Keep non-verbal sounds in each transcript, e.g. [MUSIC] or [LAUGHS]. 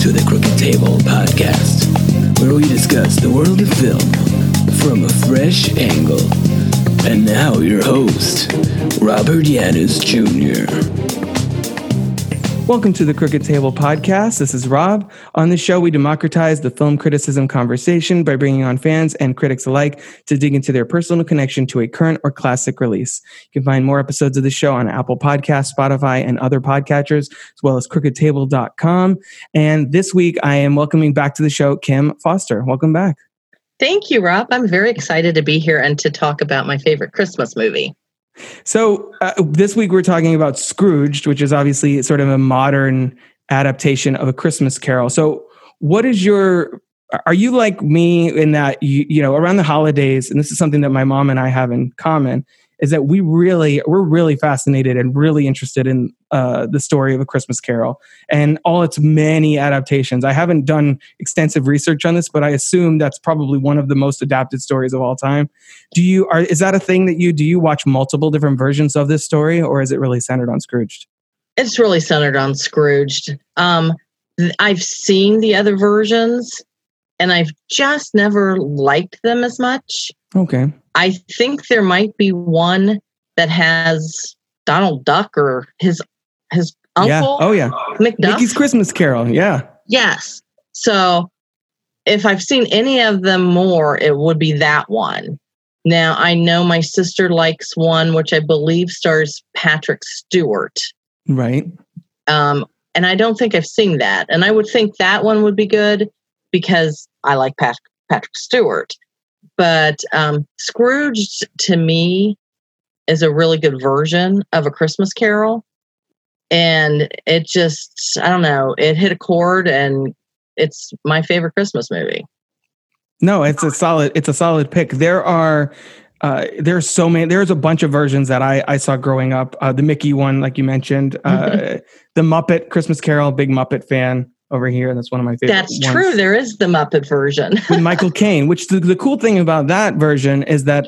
to the Crooked Table podcast, where we discuss the world of film from a fresh angle. And now, your host, Robert Yaniz Jr. Welcome to the Crooked Table podcast. This is Rob. On this show, we democratize the film criticism conversation by bringing on fans and critics alike to dig into their personal connection to a current or classic release. You can find more episodes of the show on Apple Podcasts, Spotify, and other podcatchers, as well as crookedtable.com. And this week, I am welcoming back to the show Kim Foster. Welcome back. Thank you, Rob. I'm very excited to be here and to talk about my favorite Christmas movie. So uh, this week we're talking about Scrooged, which is obviously sort of a modern adaptation of a Christmas Carol. So what is your are you like me in that you you know around the holidays and this is something that my mom and I have in common is that we really we're really fascinated and really interested in uh, the story of a Christmas Carol and all its many adaptations. I haven't done extensive research on this, but I assume that's probably one of the most adapted stories of all time. Do you are is that a thing that you do? You watch multiple different versions of this story, or is it really centered on Scrooged? It's really centered on Scrooged. Um, I've seen the other versions, and I've just never liked them as much. Okay. I think there might be one that has Donald Duck or his his uncle. Yeah. Oh yeah. McDuck. Mickey's Christmas Carol. Yeah. Yes. So if I've seen any of them more, it would be that one. Now I know my sister likes one which I believe stars Patrick Stewart. Right. Um, and I don't think I've seen that. And I would think that one would be good because I like Pat- Patrick Stewart. But um, Scrooge to me is a really good version of a Christmas Carol, and it just I don't know it hit a chord, and it's my favorite Christmas movie. No, it's a solid. It's a solid pick. There are uh, there's so many. There's a bunch of versions that I, I saw growing up. Uh, the Mickey one, like you mentioned, uh, the Muppet Christmas Carol, big Muppet fan over here. That's one of my favorite. That's ones. true. There is the Muppet version with Michael Caine. Which the, the cool thing about that version is that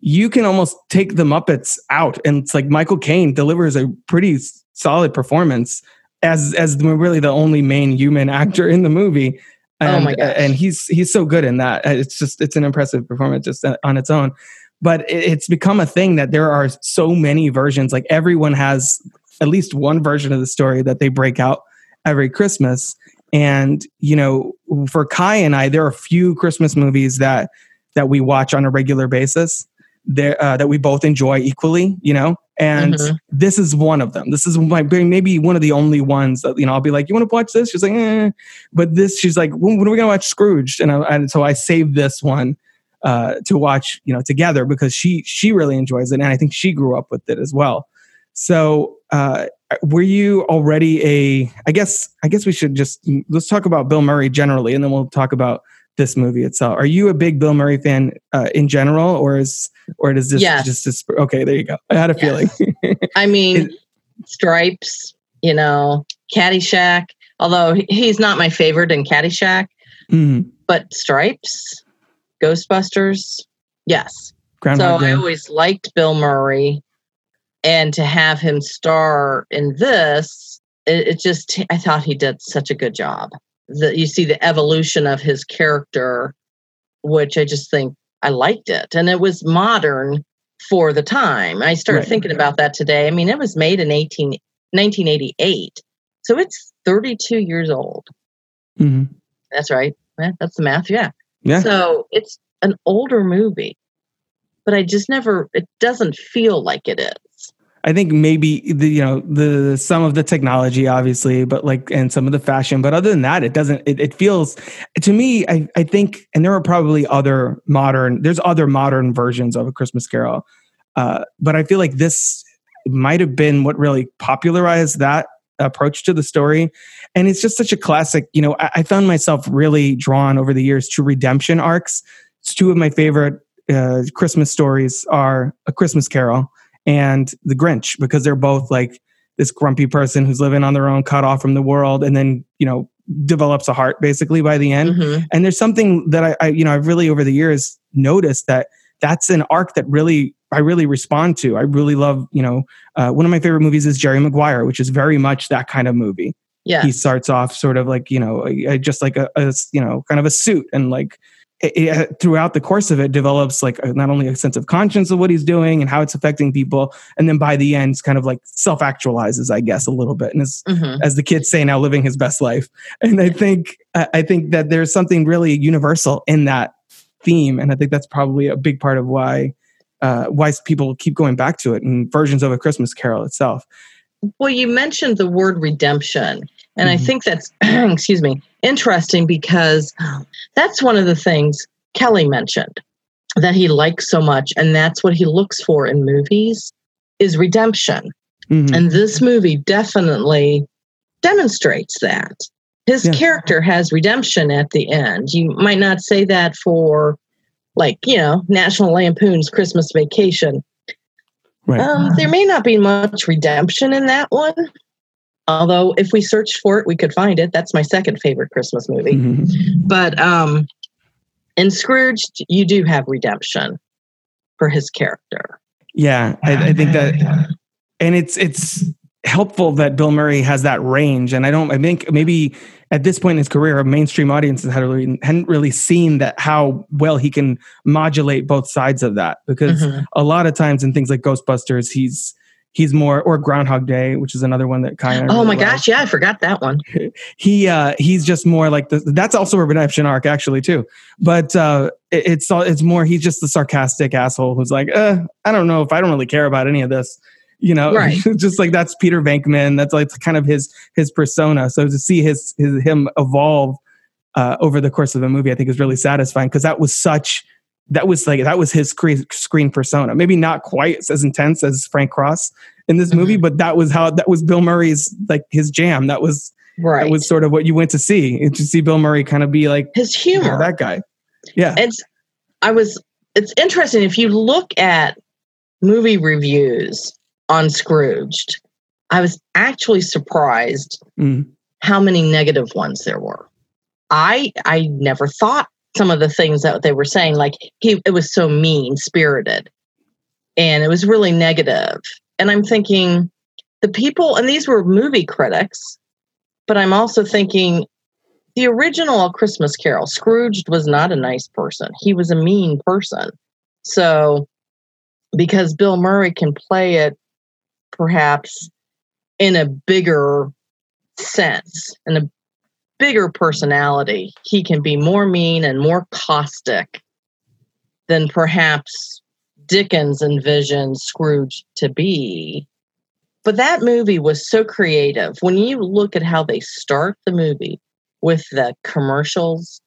you can almost take the Muppets out, and it's like Michael Caine delivers a pretty solid performance as as really the only main human actor in the movie. And, oh my uh, gosh. and he's he's so good in that. Uh, it's just it's an impressive performance just uh, on its own. But it's become a thing that there are so many versions. Like everyone has at least one version of the story that they break out every Christmas. And you know, for Kai and I, there are a few Christmas movies that that we watch on a regular basis there uh, that we both enjoy equally. You know, and mm-hmm. this is one of them. This is my maybe one of the only ones that you know. I'll be like, "You want to watch this?" She's like, eh. "But this." She's like, "When, when are we gonna watch Scrooge?" And, I, and so I saved this one uh, to watch, you know, together because she she really enjoys it, and I think she grew up with it as well. So uh, were you already a i guess i guess we should just let's talk about bill murray generally and then we'll talk about this movie itself are you a big bill murray fan uh, in general or is or does this yes. just this, okay there you go i had a yes. feeling [LAUGHS] i mean stripes you know caddyshack although he's not my favorite in caddyshack mm-hmm. but stripes ghostbusters yes Groundhog so Day. i always liked bill murray and to have him star in this it, it, just i thought he did such a good job that you see the evolution of his character which i just think i liked it. And it was modern for the time. I started right. thinking about that today. I mean it was made in 18, 1988 so it's 32 years old. Mm-hmm. that's right. That's the math. Yeah. Yeah. So it's an older movie but i just never it doesn't feel like it is I think maybe the you know the some of the technology obviously, but like and some of the fashion, but other than that, it doesn't. It, it feels to me. I I think, and there are probably other modern. There's other modern versions of a Christmas Carol, uh, but I feel like this might have been what really popularized that approach to the story, and it's just such a classic. You know, I, I found myself really drawn over the years to redemption arcs. It's two of my favorite uh, Christmas stories are A Christmas Carol and the Grinch because they're both like this grumpy person who's living on their own, cut off from the world, and then you know develops a heart basically by the end. Mm-hmm. And there's something that I, I, you know, I've really over the years noticed that that's an arc that really I really respond to. I really love, you know, uh, one of my favorite movies is Jerry Maguire, which is very much that kind of movie. Yeah. He starts off sort of like, you know, just like a, a you know, kind of a suit and like it, it, throughout the course of it develops like not only a sense of conscience of what he's doing and how it's affecting people and then by the end kind of like self-actualizes i guess a little bit and is, mm-hmm. as the kids say now living his best life and i think i think that there's something really universal in that theme and i think that's probably a big part of why uh, why people keep going back to it and versions of a christmas carol itself well you mentioned the word redemption and mm-hmm. I think that's, [CLEARS THROAT] excuse me, interesting because that's one of the things Kelly mentioned that he likes so much. And that's what he looks for in movies is redemption. Mm-hmm. And this movie definitely demonstrates that. His yeah. character has redemption at the end. You might not say that for, like, you know, National Lampoon's Christmas Vacation. Right. Um, there may not be much redemption in that one, Although, if we searched for it, we could find it. That's my second favorite Christmas movie. Mm-hmm. But um, in Scrooge, you do have redemption for his character. Yeah, I, I think that, and it's it's helpful that Bill Murray has that range. And I don't, I think maybe at this point in his career, a mainstream audiences had really, hadn't really seen that how well he can modulate both sides of that. Because mm-hmm. a lot of times in things like Ghostbusters, he's he's more or groundhog day which is another one that kind of oh my gosh yeah i forgot that one. [LAUGHS] He uh he's just more like the, that's also a redemption arc actually too. But uh it, it's it's more he's just the sarcastic asshole who's like uh i don't know if i don't really care about any of this you know? Right. [LAUGHS] just like that's peter venkman that's like kind of his his persona. So to see his, his him evolve uh over the course of the movie i think is really satisfying because that was such that was like that was his screen, screen persona. Maybe not quite as intense as Frank Cross in this movie, mm-hmm. but that was how that was Bill Murray's like his jam. That was right. That was sort of what you went to see to see Bill Murray kind of be like his humor. You know, that guy. Yeah, it's. I was. It's interesting if you look at movie reviews on Scrooged. I was actually surprised mm. how many negative ones there were. I I never thought some of the things that they were saying like he it was so mean spirited. And it was really negative. And i'm thinking the people and these were movie critics but i'm also thinking the original christmas carol scrooged was not a nice person. He was a mean person. So because bill murray can play it perhaps in a bigger sense in a bigger personality, he can be more mean and more caustic than perhaps Dickens envisioned Scrooge to be. But that movie was so creative. When you look at how they start the movie with the commercials,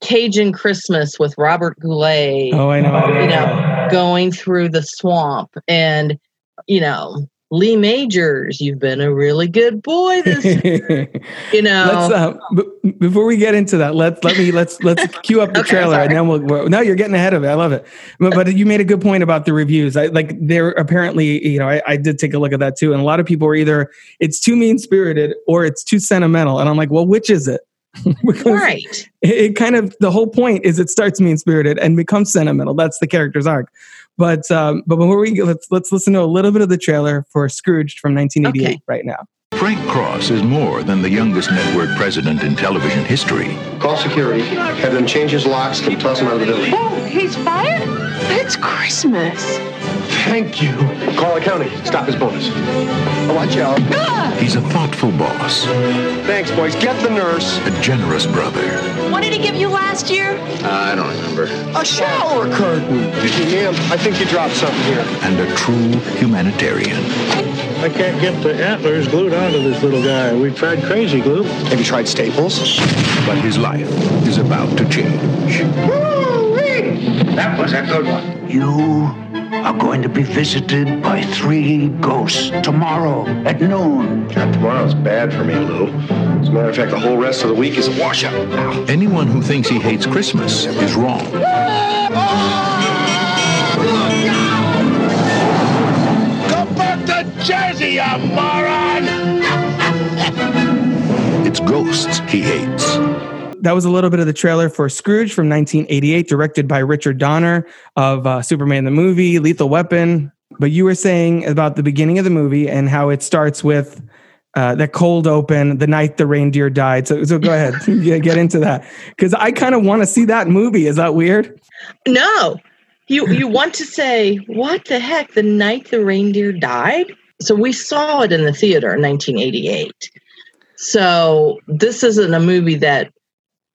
Cajun Christmas with Robert Goulet. Oh, I know. You know, going through the swamp and, you know, Lee Majors, you've been a really good boy this [LAUGHS] you know. Let's, uh, b- before we get into that, let's let me let's let's [LAUGHS] cue up the okay, trailer and then we'll, we'll no, you're getting ahead of it. I love it. But, but you made a good point about the reviews. I like they're apparently, you know, I, I did take a look at that too. And a lot of people are either it's too mean spirited or it's too sentimental. And I'm like, well, which is it? [LAUGHS] right. It, it kind of the whole point is it starts mean spirited and becomes sentimental. That's the character's arc. But um, but before we let's let's listen to a little bit of the trailer for Scrooged from 1988 okay. right now. Frank Cross is more than the youngest network president in television history. Call security. Have them change his locks and toss him out of the building. Oh, he's fired? It's Christmas. Thank you. Call the county. Stop his bonus. Watch out. Ah! He's a thoughtful boss. Thanks, boys. Get the nurse. A generous brother. What did he give you last year? Uh, I don't remember. A shower curtain. Ma'am, I think you dropped something here. And a true humanitarian. I can't get the antlers glued onto this little guy. We've tried crazy glue. Have you tried staples? But his life is about to change. Woo-wee! That was a good one. You are going to be visited by three ghosts tomorrow at noon. God, tomorrow's bad for me, Lou. As a matter of fact, the whole rest of the week is a washout. Anyone who thinks he hates Christmas is wrong. Go back to Jersey, you moron! it's ghosts he hates. That was a little bit of the trailer for Scrooge from 1988, directed by Richard Donner of uh, Superman the movie, Lethal Weapon. But you were saying about the beginning of the movie and how it starts with uh, cold open, the night the reindeer died. So, so go ahead, [LAUGHS] get into that because I kind of want to see that movie. Is that weird? No, you you want to say what the heck? The night the reindeer died. So we saw it in the theater in 1988. So this isn't a movie that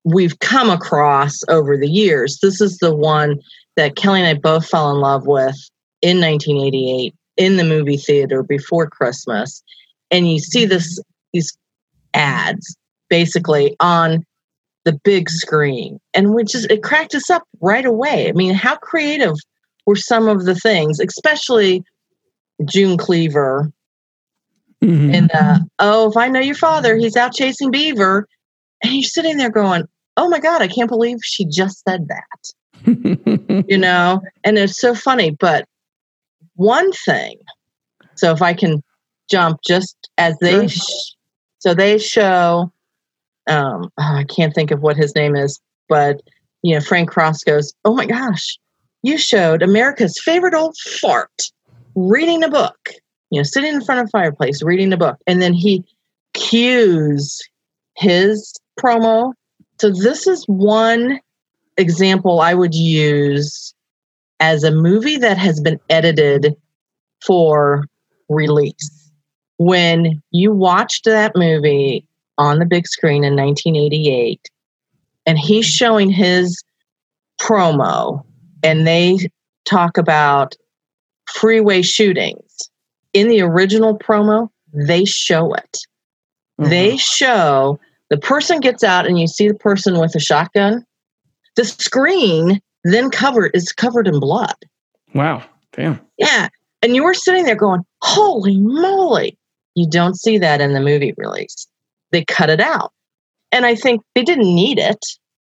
we've come across over the years. This is the one that Kelly and I both fell in love with in 1988 in the movie theater before Christmas and you see this these ads basically on the big screen and which just it cracked us up right away i mean how creative were some of the things especially june cleaver mm-hmm. and uh, oh if i know your father he's out chasing beaver and you're sitting there going oh my god i can't believe she just said that. [LAUGHS] You know? And it's so funny but one thing so if i can jump just as they sh- so they show um oh, i can't think of what his name is but you know frank cross goes oh my gosh you showed america's favorite old fart reading a book you know sitting in front of a fireplace reading a book and then he cues his promo. So this is one example i would use as a movie that has been edited for release. When you watched that movie on the big screen in 1988 and he's showing his promo and they talk about freeway shootings. In the original promo they show it. Mm-hmm. they show the person gets out and you see the person with a shotgun. The screen then covered is covered in blood. Wow. Damn. Yeah. And you were sitting there going holy moly. You don't see that in the movie release. They cut it out. And I think they didn't need it,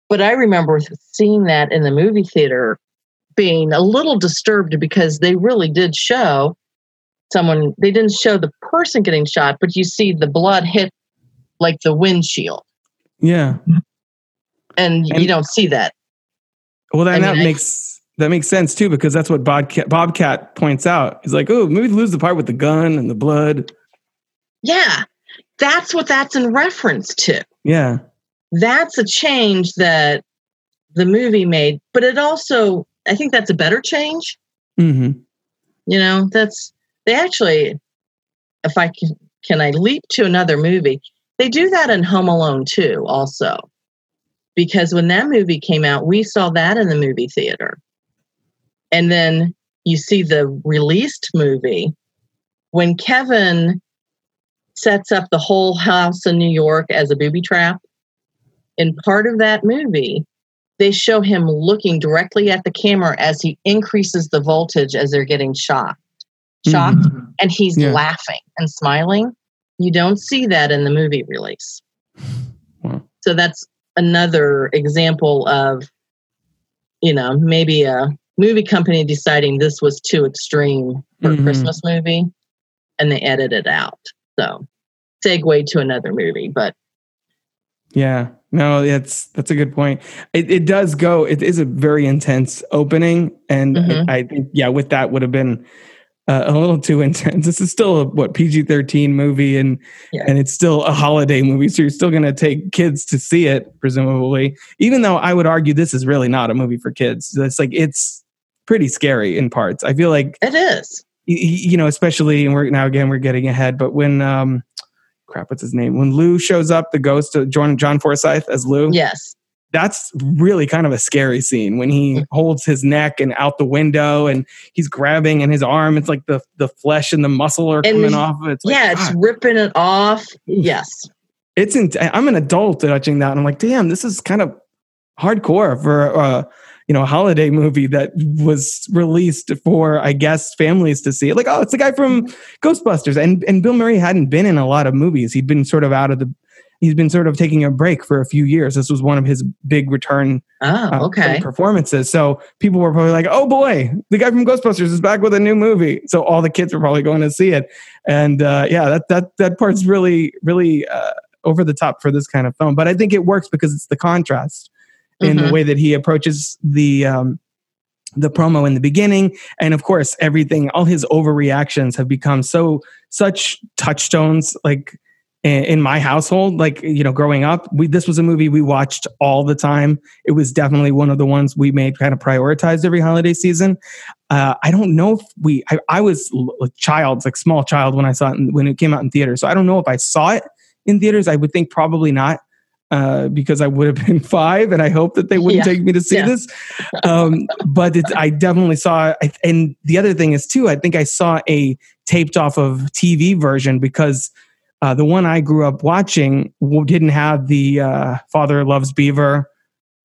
but I remember seeing that in the movie theater being a little disturbed because they really did show someone, they didn't show the person getting shot, but you see the blood hit like the windshield. Yeah. And, and you don't see that. Well, then I that mean, makes I, that makes sense too because that's what Bobcat, Bobcat points out. He's like, "Oh, maybe lose the part with the gun and the blood." Yeah, that's what that's in reference to. Yeah. That's a change that the movie made, but it also, I think that's a better change. Mm-hmm. You know, that's, they actually, if I can, can I leap to another movie? They do that in Home Alone too, also. Because when that movie came out, we saw that in the movie theater. And then you see the released movie when Kevin sets up the whole house in New York as a booby trap. In part of that movie, they show him looking directly at the camera as he increases the voltage as they're getting shocked, shocked, mm-hmm. and he's yeah. laughing and smiling. You don't see that in the movie release. Wow. So that's another example of, you know, maybe a movie company deciding this was too extreme for mm-hmm. a Christmas movie and they edited it out. So segue to another movie, but yeah, no, that's that's a good point. It, it does go. It is a very intense opening, and mm-hmm. I, I, think yeah, with that would have been uh, a little too intense. This is still a what PG thirteen movie, and yeah. and it's still a holiday movie, so you're still going to take kids to see it, presumably. Even though I would argue this is really not a movie for kids. It's like it's pretty scary in parts. I feel like it is you know, especially, and we're now again we're getting ahead, but when um, crap, what's his name? When Lou shows up, the ghost of John John Forsythe as Lou. Yes, that's really kind of a scary scene when he holds his neck and out the window and he's grabbing and his arm. It's like the the flesh and the muscle are coming off. It's like, yeah, it's ripping it off. Yes, it's. In, I'm an adult watching that, and I'm like, damn, this is kind of hardcore for. Uh, you know, a holiday movie that was released for, I guess, families to see. Like, oh, it's the guy from Ghostbusters. And and Bill Murray hadn't been in a lot of movies. He'd been sort of out of the he's been sort of taking a break for a few years. This was one of his big return oh, okay. uh, performances. So people were probably like, "Oh boy, the guy from Ghostbusters is back with a new movie." So all the kids were probably going to see it, and uh, yeah, that that that part's really really uh, over the top for this kind of film. But I think it works because it's the contrast in mm-hmm. the way that he approaches the um, the promo in the beginning and of course everything all his overreactions have become so such touchstones like in, my household. Like you know, growing up, we this was a movie we watched all the time. It was definitely one of the ones we made kind of prioritized every holiday season. Uh, I don't know if we. I, I was a child, like small child, when I saw it in, when it came out in theaters. So I don't know if I saw it in theaters. I would think probably not uh, because I would have been [LAUGHS] five, and I hope that they wouldn't yeah. take me to see yeah. this. Um, but I definitely saw. And the other thing is too, I think I saw a taped off of TV version because uh, the one I grew up watching didn't have the uh, "Father Loves Beaver"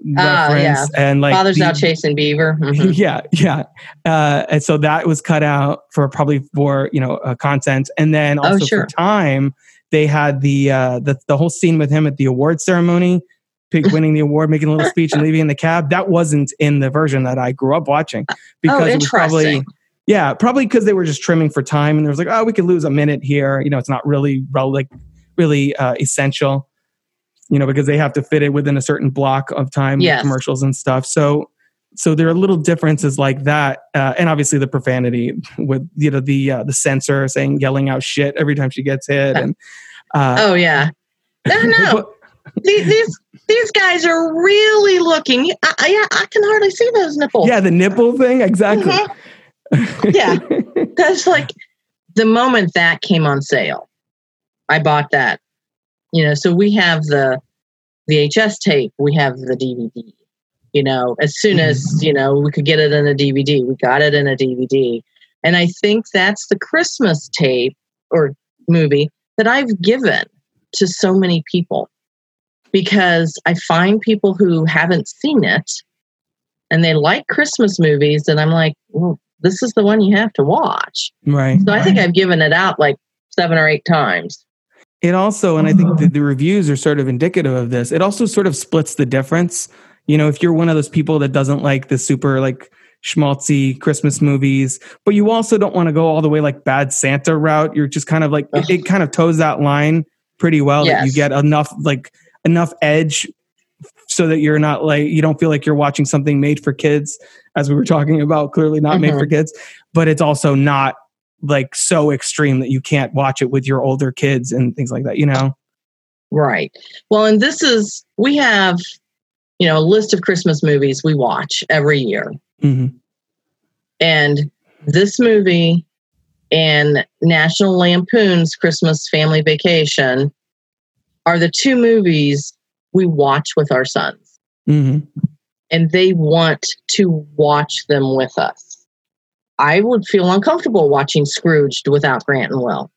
reference, yeah. and like father's the, out chasing beaver. [LAUGHS] Mm-hmm. Yeah, yeah, uh, and so that was cut out for probably for you know uh, content, and then oh, also oh, sure. for time they had the uh, the the whole scene with him at the award ceremony, [LAUGHS] winning the award, making a little speech, and leaving in the cab. That wasn't in the version that I grew up watching oh, because oh, it was probably yeah, probably because they were just trimming for time, and there was like, oh, we could lose a minute here. You know, it's not really like really uh, essential. You know, because they have to fit it within a certain block of time, yes. commercials and stuff. So so there are little differences like that, uh, and obviously the profanity with you know the uh, the censor saying yelling out shit every time she gets hit, and uh, oh yeah, no, no, [LAUGHS] these, these these guys are really looking. I, yeah, I can hardly see those nipples. Yeah, the nipple thing, exactly. Mm-hmm. Yeah, [LAUGHS] because like the moment that came on sale, I bought that. You know, so we have the VHS tape, we have the DVD you know as soon as mm-hmm. you know we could get it in a dvd we got it in a dvd and i think that's the christmas tape or movie that i've given to so many people because i find people who haven't seen it and they like christmas movies and i'm like well, this is the one you have to watch. Right. So i right. think i've given it out like seven or eight times. It also and i think mm-hmm. the, the reviews are sort of indicative of this it also sort of splits the difference. You know, if you're one of those people that doesn't like the super like schmaltzy Christmas movies, but you also don't want to go all the way like bad Santa route, you're just kind of like it, it, kind of toes that line pretty well yes. that you get enough like enough edge so that you're not like you don't feel like you're watching something made for kids as we were talking about clearly not mm-hmm. made for mm-hmm. kids but it's also not like so extreme that you can't watch it with your older kids and things like that you know right well and this is we have you know, a list of Christmas movies we watch every year. Mm-hmm. And this movie and National Lampoon's Christmas Family Vacation are the two movies we watch with our sons. Mm-hmm. And they want to watch them with us. I would feel uncomfortable watching Scrooged without Grant and Will.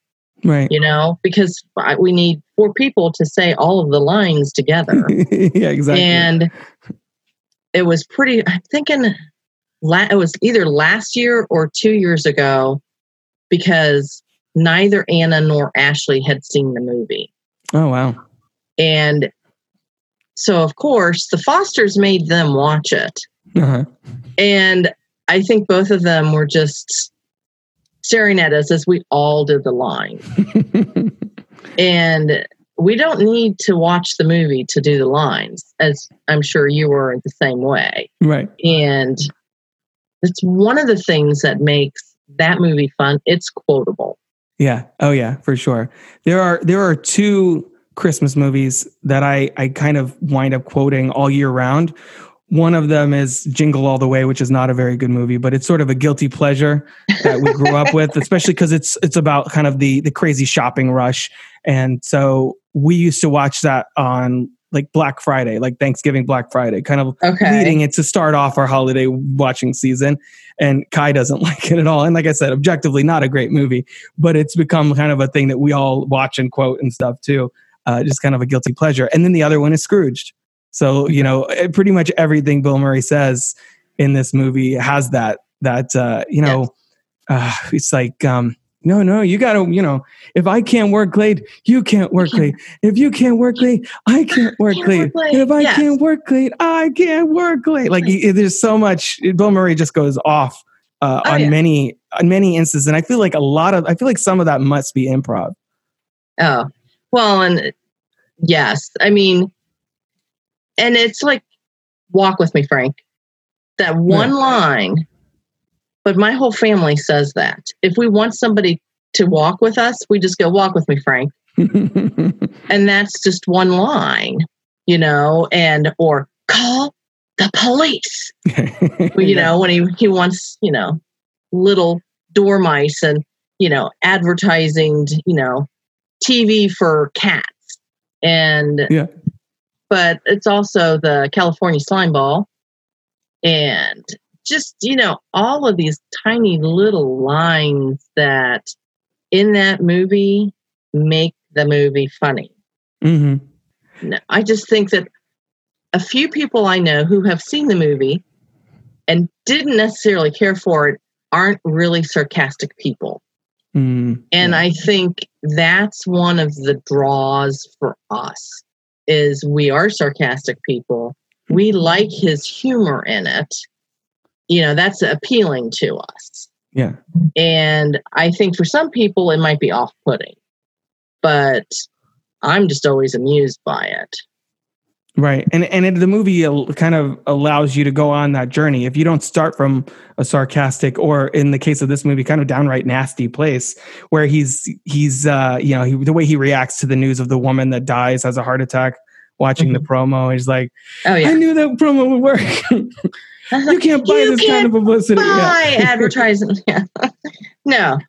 Right. You know, because we need four people to say all of the lines together. [LAUGHS] yeah, exactly. And it was pretty, I'm thinking la- it was either last year or two years ago because neither Anna nor Ashley had seen the movie. Oh, wow. And so, of course, the Fosters made them watch it. Uh-huh. And I think both of them were just staring at us as we all did the line. [LAUGHS] and we don't need to watch the movie to do the lines, as I'm sure you were the same way. Right. And it's one of the things that makes that movie fun. It's quotable. Yeah. Oh yeah, for sure. There are there are two Christmas movies that I I kind of wind up quoting all year round. One of them is Jingle All the Way, which is not a very good movie, but it's sort of a guilty pleasure that we grew up with, [LAUGHS] especially because it's it's about kind of the the crazy shopping rush. And so we used to watch that on like Black Friday, like Thanksgiving Black Friday, kind of okay. leading it to start off our holiday watching season. And Kai doesn't [LAUGHS] like it at all. And like I said, objectively, not a great movie, but it's become kind of a thing that we all watch and quote and stuff too. Uh, just kind of a guilty pleasure. And then the other one is Scrooged so you know, eh, pretty much everything Bill Murray says in this movie has that that uh, you know, yes. uh, it's like um, no, no, you got to, you know, if I can't work late, you can't work [LAUGHS] late. If you can't work late, I can't [LAUGHS] work, can't late. work late. If I yes. can't work late, I can't work late. Like there's so much. Bill Murray just goes off uh, oh, on yeah. many on many instances, and I feel like a lot of I feel like some of that must be improv. Oh well, and yes, I mean and it's like walk with me frank that one yeah. line but my whole family says that if we want somebody to walk with us we just go walk with me frank [LAUGHS] and that's just one line, you know, and or call the police. [LAUGHS] you know, when he he wants, you know, little dormice and you know, advertising, you know, TV for cats. And yeah. but it's also the California slime ball and just, you know, all of these tiny little lines that in that movie make the movie funny. Mm-hmm. I just think that a few people I know who have seen the movie and didn't necessarily care for it aren't really sarcastic people. Mm, and yeah. I think that's one of the draws for us is we are sarcastic people. We like his humor in it. You know, that's appealing to us. Yeah. And I think for some people it might be off-putting. But I'm just always amused by it. Right. And and it, the movie kind of allows you to go on that journey. If you don't start from a sarcastic or in the case of this movie kind of downright nasty place where he's he's uh you know, he, the way he reacts to the news of the woman that dies has a heart attack watching mm-hmm. the promo, he's like, "Oh yeah. I knew that promo would work." [LAUGHS] you can't buy you this can't kind of publicity. Buy yeah. [LAUGHS] advertising. [LAUGHS] Yeah. no,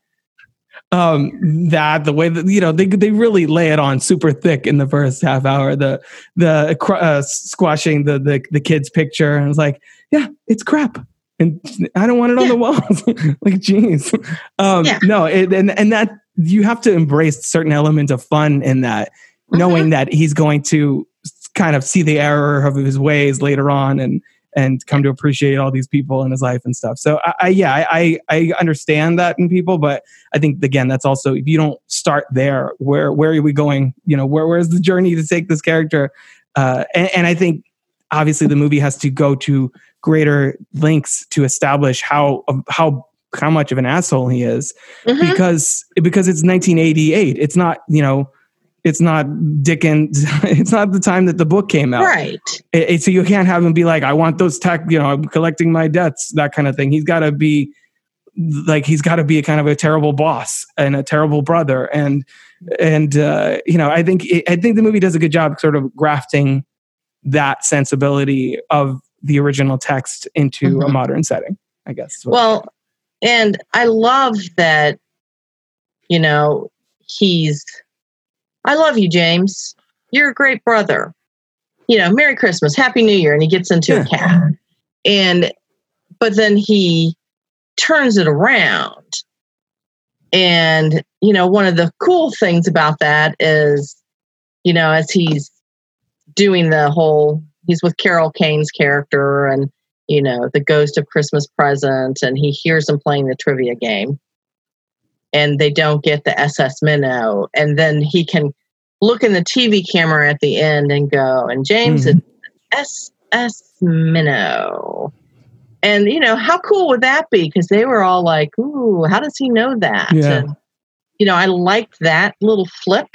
um that the way that you know they they really lay it on super thick in the first half hour the the uh, squashing the, the the kids picture and it's like yeah it's crap and i don't want it on Yeah. the walls [LAUGHS] like jeez um Yeah. no it, and and that you have to embrace certain element of fun in that Mm-hmm. knowing that he's going to kind of see the error of his ways later on and and come to appreciate all these people in his life and stuff. So I, I yeah, I, I understand that in people, but I think again, that's also if you don't start there, where where are we going? You know, where where's the journey to take this character? Uh, and, and I think obviously the movie has to go to greater lengths to establish how how how much of an asshole he is Mhm. because because it's 1988. It's not you know. It's not Dickens. [LAUGHS] It's not the time that the book came out right. it, it- so you can't have him be like, I want those tech, you know, I'm collecting my debts, that kind of thing. He's got to be like, he's got to be a kind of a terrible boss and a terrible brother. And, and, uh, you know, I think, I think the movie does a good job sort of grafting that sensibility of the original text into a Mhm. modern setting, I guess. Well, and I love that, you know, he's, I love you, James. You're a great brother. You know, Merry Christmas, Happy New Year. And he gets into Yeah. a cab. And, but then he turns it around. And, you know, one of the cool things about that is, you know, as he's doing the whole, he's with Carol Kane's character and, you know, the ghost of Christmas present, and he hears him playing the trivia game. And they don't get the SS minnow. And then he can look in the TV camera at the end and go, and James Mhm. is SS minnow. And, you know, how cool would that be? Because they were all like, ooh, how does he know that? Yeah. And, you know, I liked that little flip,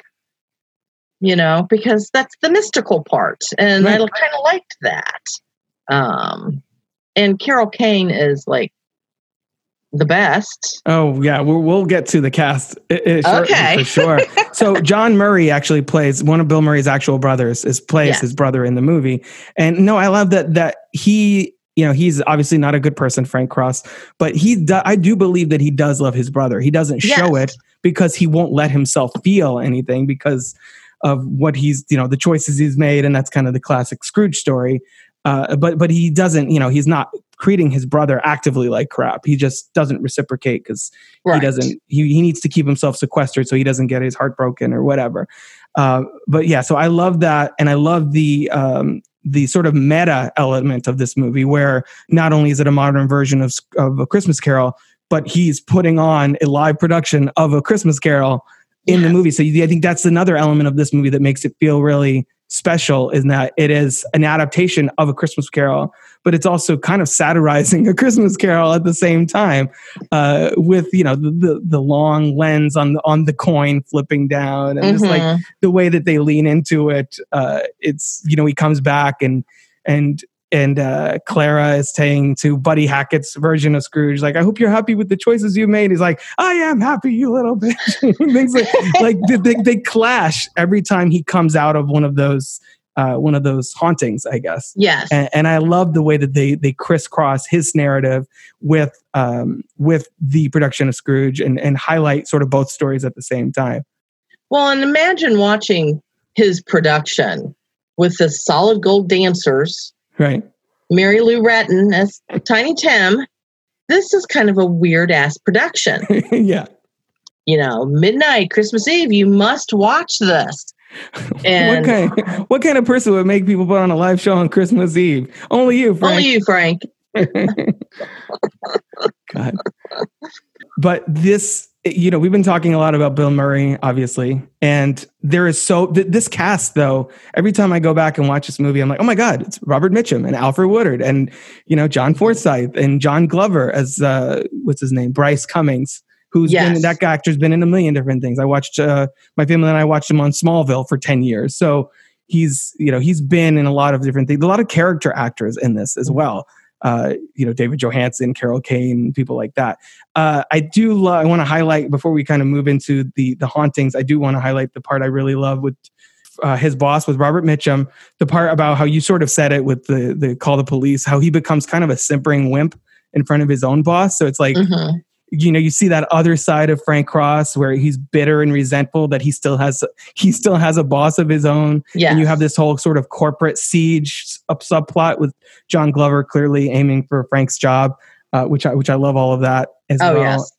you know, because that's the mystical part. And I kind of liked that. Um, and Carol Kane is like the best. Oh yeah, we'll, we'll get to the cast. i- i- Okay. for sure. [LAUGHS] so John Murray actually plays one of Bill Murray's actual brothers. Is plays Yes. his brother in the movie, and no, I love that that he. You know, he's obviously not a good person, Frank Cross, but he. Do, I do believe that he does love his brother. He doesn't show Yes. it because he won't let himself feel anything because of what he's, you know, the choices he's made, and that's kind of the classic Scrooge story. Uh, but but he doesn't, you know, he's not treating his brother actively like crap. He just doesn't reciprocate because he doesn't he, he needs to keep himself sequestered so he doesn't get his heart broken or whatever. Uh, but yeah so i love that and i love the um, the sort of meta element of this movie where not only is it a modern version of, of a christmas carol but he's putting on a live production of a christmas carol in the movie. So i think that's another element of this movie that makes it feel really special is that it is an adaptation of a christmas carol but it's also kind of satirizing [LAUGHS] a christmas carol at the same time uh, with you know the, the the long lens on the on the coin flipping down and just like Mhm. the way that they lean into it uh, it's you know he comes back and and and uh, Clara is saying to Buddy Hackett's version of Scrooge, like, "I hope you're happy with the choices you made." He's like, "I am happy, you little [LAUGHS] bitch." [LAUGHS] Things like, like they, they clash every time he comes out of one of those uh, one of those hauntings, I guess. Yes. And, and, I love the way that they they crisscross his narrative with um, with the production of Scrooge and and highlight sort of both stories at the same time. Well, and imagine watching his production with the solid gold dancers, right? Mary Lou Retton as Tiny Tim. This is kind of a weird ass production. [LAUGHS] yeah. You know, midnight, Christmas Eve, you must watch this. And what kind, what kind of person would make people put on a live show on Christmas Eve? Only you, Frank. Only you, Frank. [LAUGHS] God. But this, you know, we've been talking a lot about Bill Murray, obviously, and there is so th- this cast though. Every time I go back and watch this movie, I'm like, oh my god, it's Robert Mitchum and Alfre Woodard and you know John Forsythe and John Glover as uh, what's his name, Bryce Cummings who's yes. been that actor's been in a million different things. I watched uh, my family and I watched him on Smallville for ten years, so he's you know he's been in a lot of different things. A lot of character actors in this as well. Uh, you know David Johansen, Carol Kane, people like that. Uh, I do. I want to highlight before we kind of move into the the hauntings. I do want to highlight the part I really love with uh, his boss with Robert Mitchum, the part about how you sort of said it with the the call the police, how he becomes kind of a simpering wimp in front of his own boss. So it's like mm-hmm you know you see that other side of frank cross where he's bitter and resentful that he still has he still has a boss of his own yeah and you have this whole sort of corporate siege up subplot with john glover clearly aiming for frank's job uh, which i which i love all of that as oh, well yes.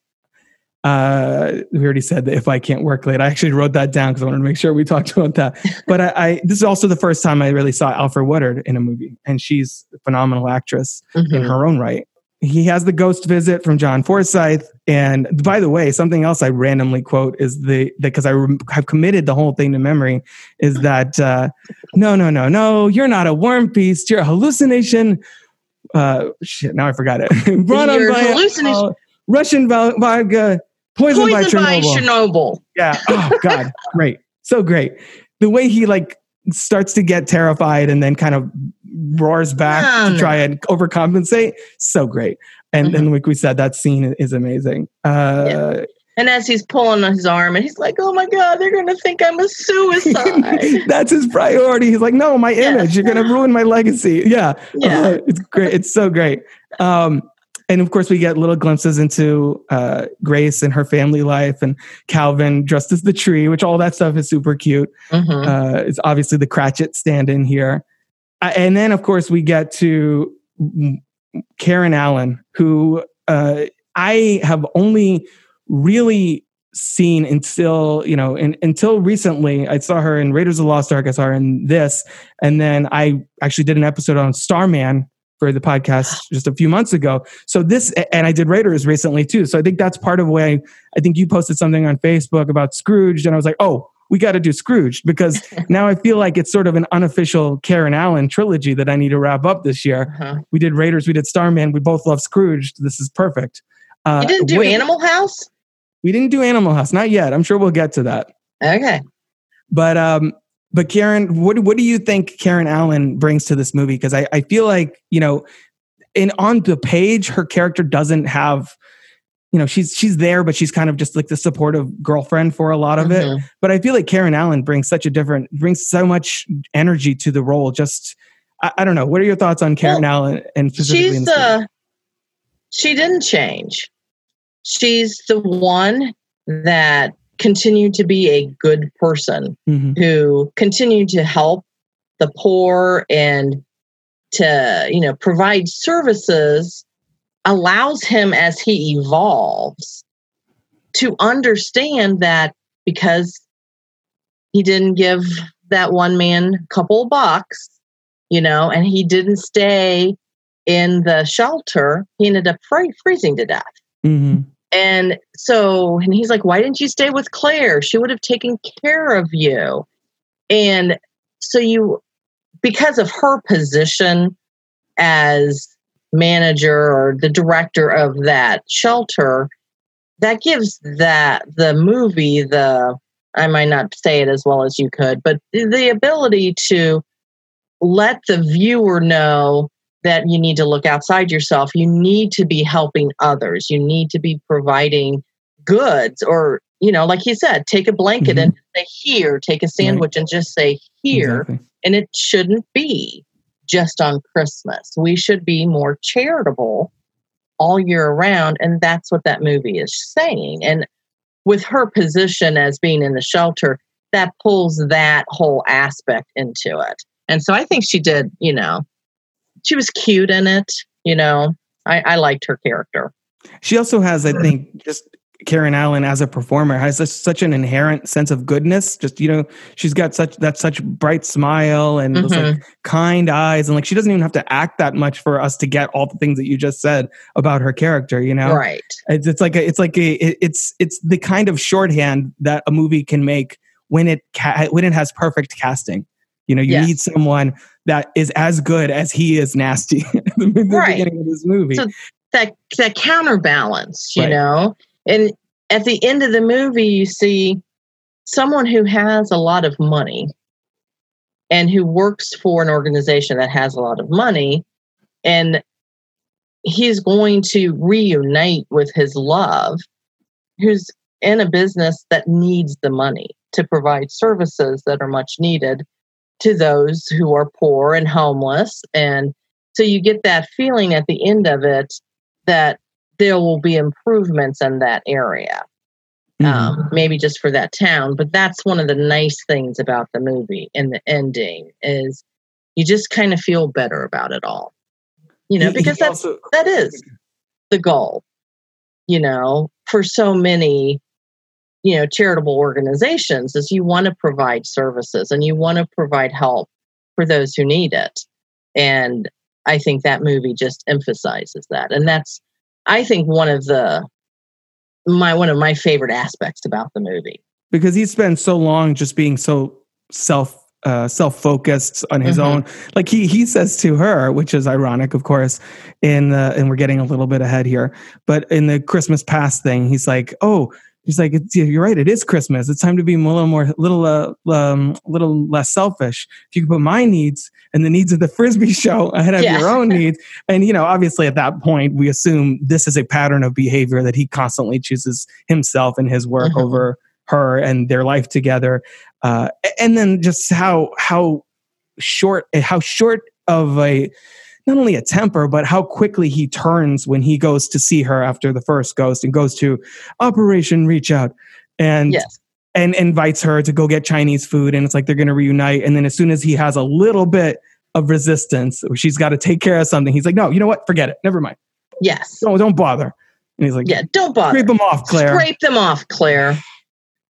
Uh, we already said that if I can't work late, I actually wrote that down because I wanted to make sure we talked about that. [LAUGHS] But I, I, this is also the first time I really saw Alfre Woodard in a movie, and she's a phenomenal actress mm-hmm. in her own right he has the ghost visit from John Forsythe. And by the way, something else I randomly quote is the because I have committed the whole thing to memory is that uh, no, no, no, no, you're not a worm beast. You're a hallucination. Uh, shit, now I forgot it. [LAUGHS] Brought on by hallucination. Uh, Russian vodka, poisoned, poisoned by, Chernobyl. by Chernobyl. Yeah. Oh [LAUGHS] God, great, so great. The way he like starts to get terrified and then kind of roars back to try and overcompensate. So great. And mm-hmm. and like we said, that scene is amazing. Uh, yeah. And as he's pulling on his arm, and he's like, "Oh my God, they're going to think I'm a suicide." [LAUGHS] That's his priority. He's like, "No, my image. You're going to ruin my legacy." Yeah, yeah, uh, it's great. It's so great. Um, and of course, we get little glimpses into uh, Grace and her family life, and Calvin dressed as the tree, which all that stuff is super cute. Mm-hmm. Uh, it's obviously the Cratchit stand-in here, and then of course we get to Karen Allen, who uh, I have only really seen until you know in, until recently i saw her in raiders of the lost ark i saw her in this and then i actually did an episode on starman for the podcast [GASPS] just a few months ago. So this, and I did Raiders recently too. So I think that's part of why I think you posted something on Facebook about Scrooge, and I was like, oh, we got to do Scrooge because [LAUGHS] now I feel like it's sort of an unofficial Karen Allen trilogy that I need to wrap up this year. Uh-huh. We did Raiders, we did Starman, we both love Scrooge. This is perfect. Uh, you didn't do Animal House? We didn't do Animal House, not yet. I'm sure we'll get to that. Okay. But um, but Karen, what what do you think Karen Allen brings to this movie? Because I, I feel like you know, in on the page, her character doesn't have, you know, she's she's there, but she's kind of just like the supportive girlfriend for a lot of mm-hmm. it. But I feel like Karen Allen brings such a different, brings so much energy to the role. Just I, I don't know. What are your thoughts on Karen well, Allen and specifically? She's the. She didn't change. She's the one that continued to be a good person mm-hmm. who continued to help the poor and to you know provide services allows him as he evolves to understand that because he didn't give that one man a couple bucks you know and he didn't stay in the shelter he ended up free- freezing to death mm-hmm. And so, and he's like, why didn't you stay with Claire? She would have taken care of you. And so, you, because of her position as manager or the director of that shelter, that gives that the movie the, I might not say it as well as you could, but the ability to let the viewer know that you need to look outside yourself. You need to be helping others. You need to be providing goods or, you know, like he said, take a blanket mm-hmm. and say here, take a sandwich right. and just say here. Exactly. And it shouldn't be just on Christmas. We should be more charitable all year around. And that's what that movie is saying. And with her position as being in the shelter, that pulls that whole aspect into it. And so I think she did, you know, she was cute in it. You know, I, I liked her character. She also has, I think, just Karen Allen as a performer has a, such an inherent sense of goodness. Just you know, she's got such that such bright smile and mm-hmm. like kind eyes, and like she doesn't even have to act that much for us to get all the things that you just said about her character. You know, right? It's, it's like a, it's like a it's it's the kind of shorthand that a movie can make when it ca- when it has perfect casting. You know, you yes. need someone that is as good as he is nasty [LAUGHS] the, the right. beginning of this movie. So that that counterbalance, you right. know. And at the end of the movie, you see someone who has a lot of money and who works for an organization that has a lot of money, and he's going to reunite with his love, who's in a business that needs the money to provide services that are much needed to those who are poor and homeless. And so you get that feeling at the end of it that there will be improvements in that area. Mm-hmm. Um, maybe just for that town, but that's one of the nice things about the movie and the ending is you just kind of feel better about it all. You know, because that's also, that is the goal. You know, for so many you know charitable organizations is you want to provide services and you want to provide help for those who need it and i think that movie just emphasizes that and that's i think one of the my one of my favorite aspects about the movie because he spends so long just being so self uh, self-focused on his mm-hmm. own like he he says to her which is ironic of course in the and we're getting a little bit ahead here but in the christmas past thing he's like oh he's like, "You're right. It is Christmas. It's time to be a little more, little, uh, um, little less selfish. If you can put my needs and the needs of the frisbee show [LAUGHS] ahead of yeah. your own needs, and you know, obviously at that point, we assume this is a pattern of behavior that he constantly chooses himself and his work mm-hmm. over her and their life together, uh, and then just how how short how short of a not only a temper, but how quickly he turns when he goes to see her after the first ghost and goes to Operation Reach Out and yes. And invites her to go get Chinese food. And it's like they're going to reunite. And then as soon as he has a little bit of resistance, she's got to take care of something. He's like, no, you know what? Forget it. Never mind. Yes. Don't don't bother. And he's like, yeah, don't bother. Scrape them off, Claire. Scrape them off, Claire.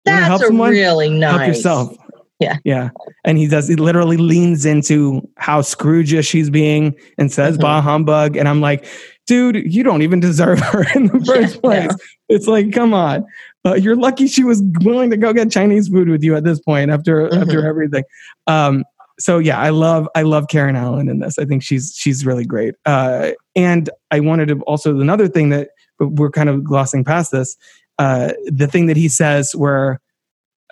That's a really nice. Help yourself. Yeah. Yeah. And he does, he literally leans into how Scroogish she's being and says, mm-hmm. bah humbug. And I'm like, dude, you don't even deserve her in the first yeah, place. Yeah. It's like, come on. Uh, you're lucky she was willing to go get Chinese food with you at this point after mm-hmm. after everything. Um, so yeah, I love I love Karen Allen in this. I think she's she's really great. Uh, and I wanted to also another thing that we're kind of glossing past this. Uh, the thing that he says where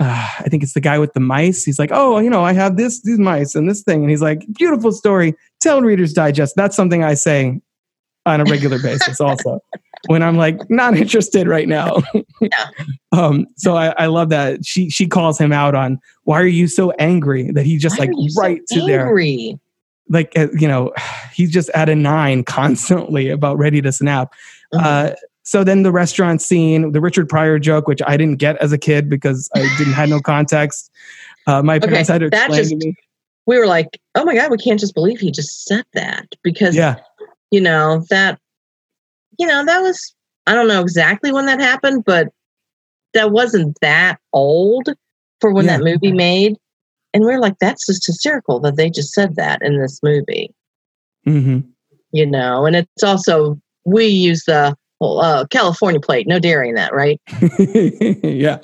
uh, I think it's the guy with the mice. He's like, oh, you know, I have this, these mice and this thing. And he's like, beautiful story. Tell Reader's Digest. That's something I say on a regular basis also [LAUGHS] when I'm like not [LAUGHS] interested right now. yeah. um, so I, I, love that she she calls him out on why are you so angry that he just why like right so to angry? there. Like uh, you know, [SIGHS] he's just at a nine [LAUGHS] constantly about ready to snap. Mm-hmm. Uh, so then the restaurant scene, the Richard Pryor joke, which I didn't get as a kid because I didn't have no [LAUGHS] context. Uh, my parents okay, had to explain just, to me. We were like, "Oh my god, we can't just believe he just said that," because yeah, you know that, you know that was I don't know exactly when that happened, but that wasn't that old for when yeah. that movie made, and we are like, "That's just hysterical that they just said that in this movie." Mm-hmm. You know, and it's also we use the well, uh, California plate, no dairy in that, right? [LAUGHS] yeah.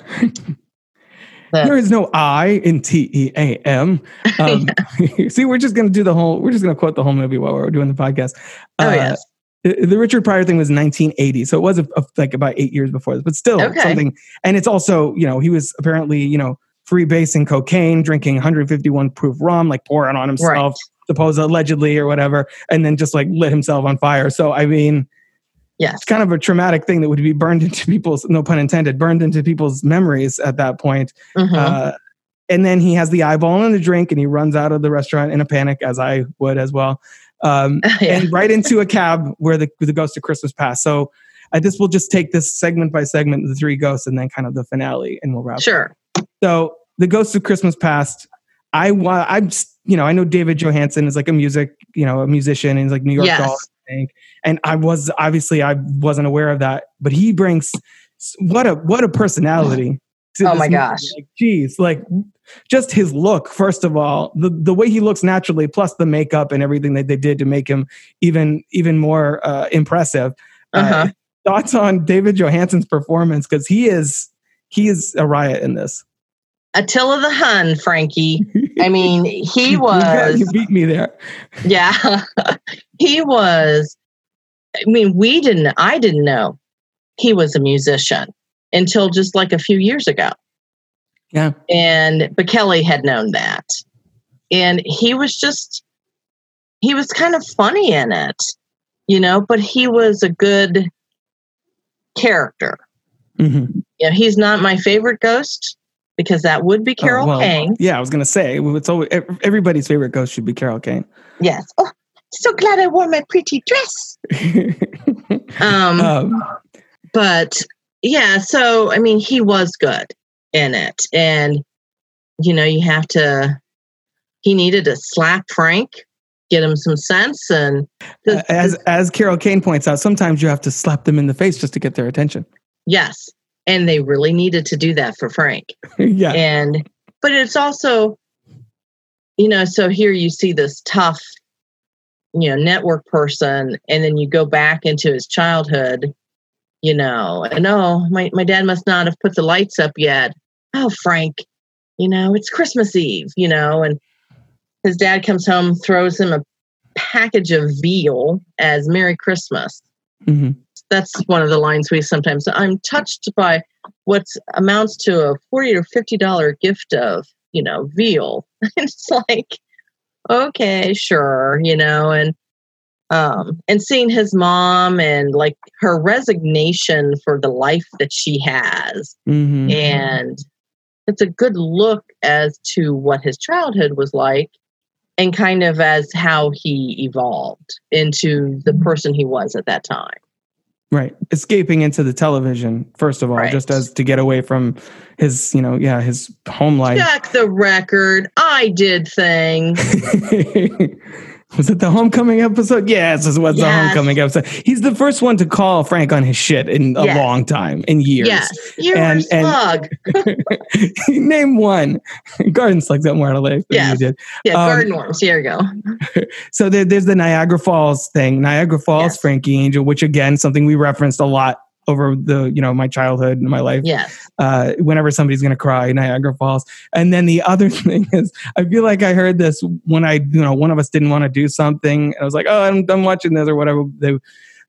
there is no I in T E A M. [LAUGHS] Um, [LAUGHS] see, we're just going to do the whole, we're just going to quote the whole movie while we're doing the podcast. Oh, uh, yes. The Richard Pryor thing was 1980, so it was a, a, like about eight years before this, but still okay. something. And it's also, you know, he was apparently, you know, free basing cocaine, drinking 151 proof rum, like pouring on himself. Right suppose allegedly or whatever, and then just like lit himself on fire. So I mean, yes, it's kind of a traumatic thing that would be burned into people's no pun intended, burned into people's memories at that point. Mhm. Uh, and then he has the eyeball and the drink, and he runs out of the restaurant in a panic, as I would as well, um, [LAUGHS] Yeah. and right into a cab where the the ghost of Christmas past. So. I just will just take this segment by segment, the three ghosts, and then kind of the finale, and we'll wrap. up. sure. So the Ghost of Christmas Past. I I'm you know I know David Johansen is like a music you know a musician and he's like New York Yes. Dolls I think and I was obviously I wasn't aware of that but he brings what a what a personality. [SIGHS] to Oh my movie. gosh. Like, geez, like just his look first of all the the way he looks naturally plus the makeup and everything that they did to make him even even more uh, impressive. Uh, Uh-huh. thoughts on David Johansen's performance because he is he is a riot in this. Attila the Hun, Frankie. I mean, [LAUGHS] he was you beat me there. Yeah. [LAUGHS] he was I mean, we didn't I didn't know he was a musician until just like a few years ago. Yeah. And but Kelly had known that. And he was just he was kind of funny in it, you know, but he was a good character. Mhm. You know, he's not my favorite ghost because that would be Carol Oh, well, Kane. Yeah, I was gonna say it's always, everybody's favorite ghost should be Carol Kane. Yes. Oh, so glad I wore my pretty dress. [LAUGHS] Um, um, but yeah, so I mean, he was good in it, and you know, you have to. He needed to slap Frank, get him some sense, and as as Carol Kane points out, sometimes you have to slap them in the face just to get their attention. yes, and they really needed to do that for Frank. [LAUGHS] yeah, and but it's also you know so here you see this tough you know network person and then you go back into his childhood you know and oh my, my dad must not have put the lights up yet oh frank you know it's christmas eve you know and his dad comes home throws him a package of veal as merry christmas Mhm. that's one of the lines we sometimes i'm touched by what amounts to a 40 or 50 dollar gift of you know veal [LAUGHS] it's like okay sure you know and um and seeing his mom and like her resignation for the life that she has Mhm. and it's a good look as to what his childhood was like and kind of as how he evolved into the mm-hmm. person he was at that time right. Escaping into the television first of all, Right. just as to get away from his, you know, yeah, his home life. check the record i did things [LAUGHS] [LAUGHS] was it the homecoming episode? Yes, this was the homecoming episode. He's the first one to call Frank on his shit in a Yes. long time, in years. yes you're And- a and- slug [LAUGHS] Name one. [LAUGHS] Garden slugs got more out of life than Yes. you did. yeah um, garden worms here you go So there, there's the Niagara Falls thing. Niagara Falls, Yes. Frankie Angel, which again, something we referenced a lot over the, you know, my childhood and my life. yes Uh, whenever somebody's going to cry, Niagara Falls. And then the [LAUGHS] other thing is, I feel like I heard this when I, you know, one of us didn't want to do something. I was like, oh, I'm, I'm watching this or whatever. They,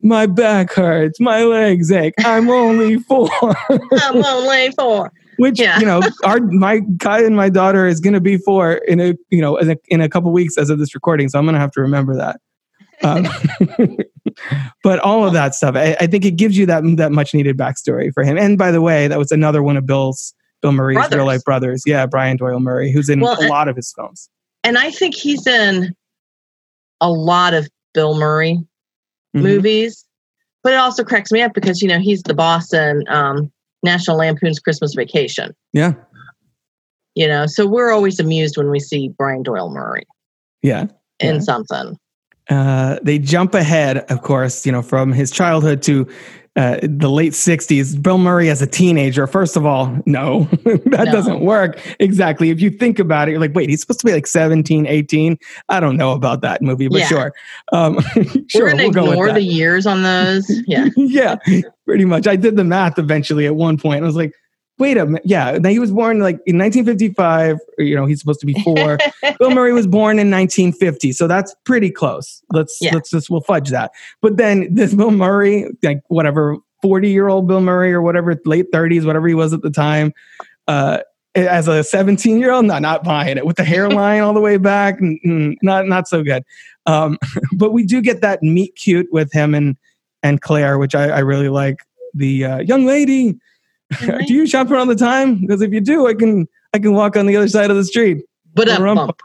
my back hurts, my legs ache. I'm only four. [LAUGHS] i'm only four Which Yeah. you know, our my Kai and my daughter is going to be four in a you know in a, in a couple weeks as of this recording, so I'm going to have to remember that. Um, [LAUGHS] but all of that stuff, I, I think it gives you that that much needed backstory for him. And by the way, that was another one of Bill's Bill Murray's Brothers. real life brothers. Yeah, Brian Doyle Murray, who's in Well, a and- lot of his films. and i think he's in a lot of bill murray Mhm. movies but it also cracks me up because you know he's the boss in um, national lampoon's christmas vacation Yeah, you know so we're always amused when we see brian doyle murray yeah. in Yeah. something Uh, they jump ahead, of course, you know, from his childhood to uh, the late 60s. Bill Murray as a teenager, first of all, no, [LAUGHS] that No. doesn't work exactly. If you think about it, you're like, wait, he's supposed to be like 17, 18. I don't know about that movie, but Yeah. sure. Um, [LAUGHS] sure, we're gonna we'll ignore the years on those [LAUGHS] yeah yeah, pretty much. I did the math eventually at one point. I was like, wait a minute. Yeah, now he was born like in 1955. or, You know, he's supposed to be four. [LAUGHS] Bill Murray was born in 1950, so that's pretty close. Let's Yeah. let's just we'll fudge that. But then this Bill Murray, like whatever, 40 year old Bill Murray or whatever, late 30s, whatever he was at the time, uh, as a 17 year old, not not buying it with the hairline all the way back. Not not so good. Um, [LAUGHS] but we do get that meet cute with him and and Claire, which I, I really like. The uh, young lady, [LAUGHS] do you shop around the time? Because if you do, I can I can walk on the other side of the street. But up bump.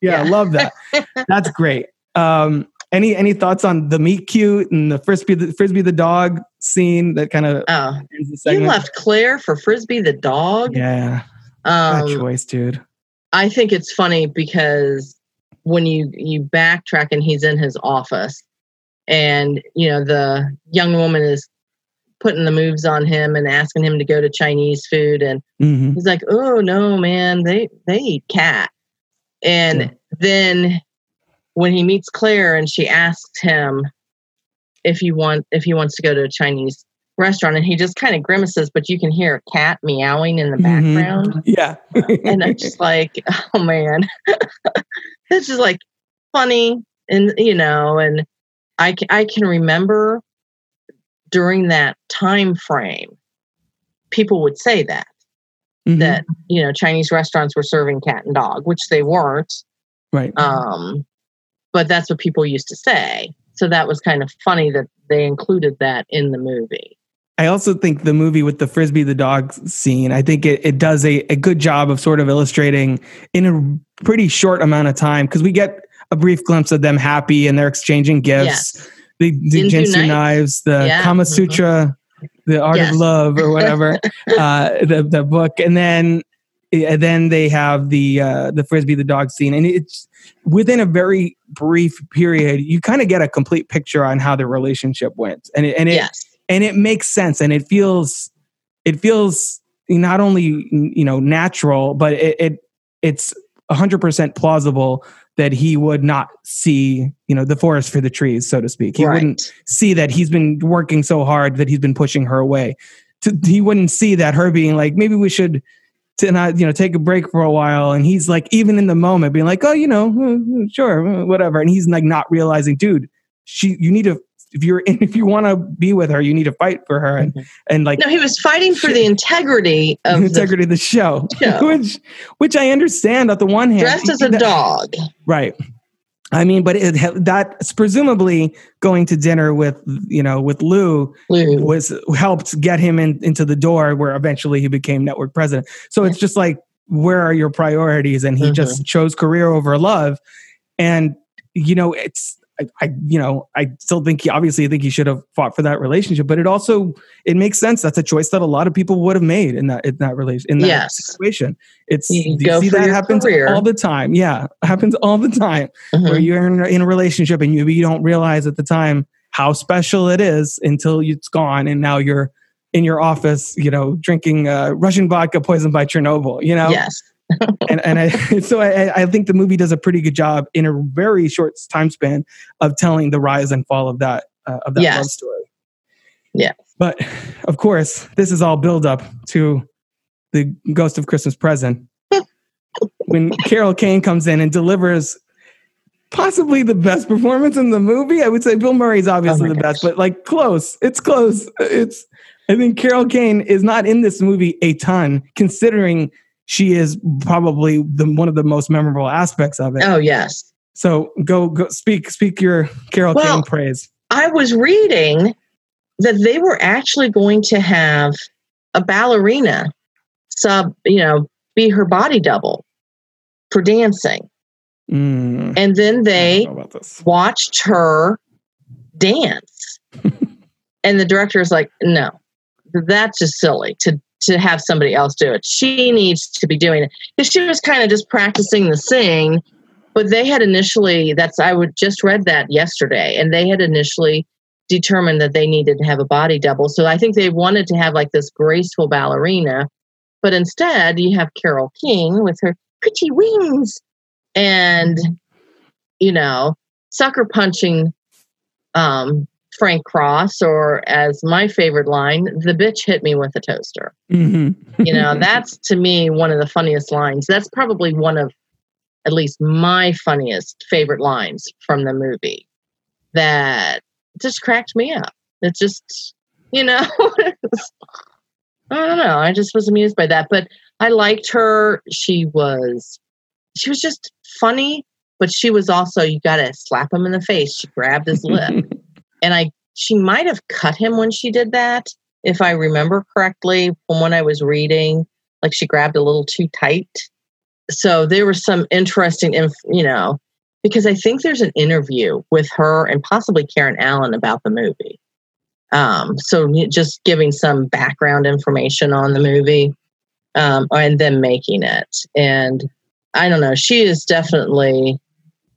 Yeah, I love that. [LAUGHS] That's great. Um, any any thoughts on the meet cute and the frisbee the frisbee the dog scene that kind of oh you left Claire for frisbee the dog yeah um, choice dude I think it's funny because when you you backtrack and he's in his office and you know the young woman is putting the moves on him and asking him to go to Chinese food and mm-hmm. he's like oh no man they they eat cat and yeah. then when he meets Claire and she asks him if he want if he wants to go to a Chinese restaurant and he just kind of grimaces, but you can hear a cat meowing in the mm-hmm. background. Yeah. [LAUGHS] and I'm just like, oh man. [LAUGHS] it's just like funny and you know, and I I can remember during that time frame, people would say that. Mm-hmm. That, you know, Chinese restaurants were serving cat and dog, which they weren't. Right. Um, but that's what people used to say. So that was kind of funny that they included that in the movie. I also think the movie with the frisbee the dog scene, I think it, it does a, a good job of sort of illustrating in a pretty short amount of time because we get a brief glimpse of them happy and they're exchanging gifts. Yes. The, the Ginsu knives, the yeah. Kama mm-hmm. Sutra, mm-hmm. the Art yes. of Love, or whatever, [LAUGHS] uh, the the book, and then and then they have the uh, the frisbee the dog scene, and it's within a very brief period, you kind of get a complete picture on how the relationship went, and it, and it yes. and it makes sense, and it feels it feels not only you know natural, but it, it it's hundred percent plausible that he would not see you know the forest for the trees, so to speak. He right. wouldn't see that he's been working so hard that he's been pushing her away. To, he wouldn't see that her being like maybe we should to not you know take a break for a while and he's like even in the moment being like oh you know uh, uh, sure uh, whatever and he's like not realizing dude she you need to if you're [LAUGHS] if you want to be with her you need to fight for her and mm-hmm. and like no he was fighting for the integrity [LAUGHS] of the integrity of the show, [LAUGHS] show. which which i understand on the one hand dressed as a that, dog right I mean, but it, that's presumably going to dinner with you know with Lou, Lou. was helped get him in, into the door where eventually he became network president. So it's just like where are your priorities? And he mm-hmm. just chose career over love, and you know it's I, I, you know, I still think he obviously I think he should have fought for that relationship, but it also it makes sense. That's a choice that a lot of people would have made in that in that relation in that yes. situation. It's you, you see that happens career. all the time. Yeah, [LAUGHS] happens all the time mm-hmm. where you're in, in, a relationship and you you don't realize at the time how special it is until it's gone, and now you're in your office, you know, drinking uh, Russian vodka poisoned by Chernobyl. You know, yes and and I, [LAUGHS] so I, I think the movie does a pretty good job in a very short time span of telling the rise and fall of that uh, of that yes. love story. Yeah. But of course, this is all build up to the Ghost of Christmas Present. [LAUGHS] when Carol Kane comes in and delivers possibly the best performance in the movie. I would say Bill Murray's obviously oh the gosh. best, but like close. It's close. It's I think Carol Kane is not in this movie a ton, considering she is probably the one of the most memorable aspects of it. Oh yes. So go go speak speak your Carol well, Kane praise. I was reading that they were actually going to have a ballerina sub, you know, be her body double for dancing. Mm, and then they watched her dance. [LAUGHS] and the director is like, no, that's just silly to to have somebody else do it. She needs to be doing it because she was kind of just practicing the sing. But they had initially, that's, I would just read that yesterday, and they had initially determined that they needed to have a body double. So I think they wanted to have like this graceful ballerina, but instead you have Carol Kane with her pretty wings and, you know, sucker punching um, Frank Cross, or as my favorite line, the bitch hit me with a toaster. Mm-hmm. you know, [LAUGHS] that's to me one of the funniest lines. That's probably one of at least my funniest favorite lines from the movie that just cracked me up. It just, you know, [LAUGHS] I don't know. I just was amused by that. But I liked her. She was she was just funny, but she was also you got to slap him in the face. She grabbed his lip, [LAUGHS] and I she might have cut him when she did that, if I remember correctly from when I was reading. Like she grabbed a little too tight. So there was some interesting, inf- you know, because I think there's an interview with her and possibly Karen Allen about the movie. Um, so just giving some background information on the movie um, and then making it. And I don't know, she is definitely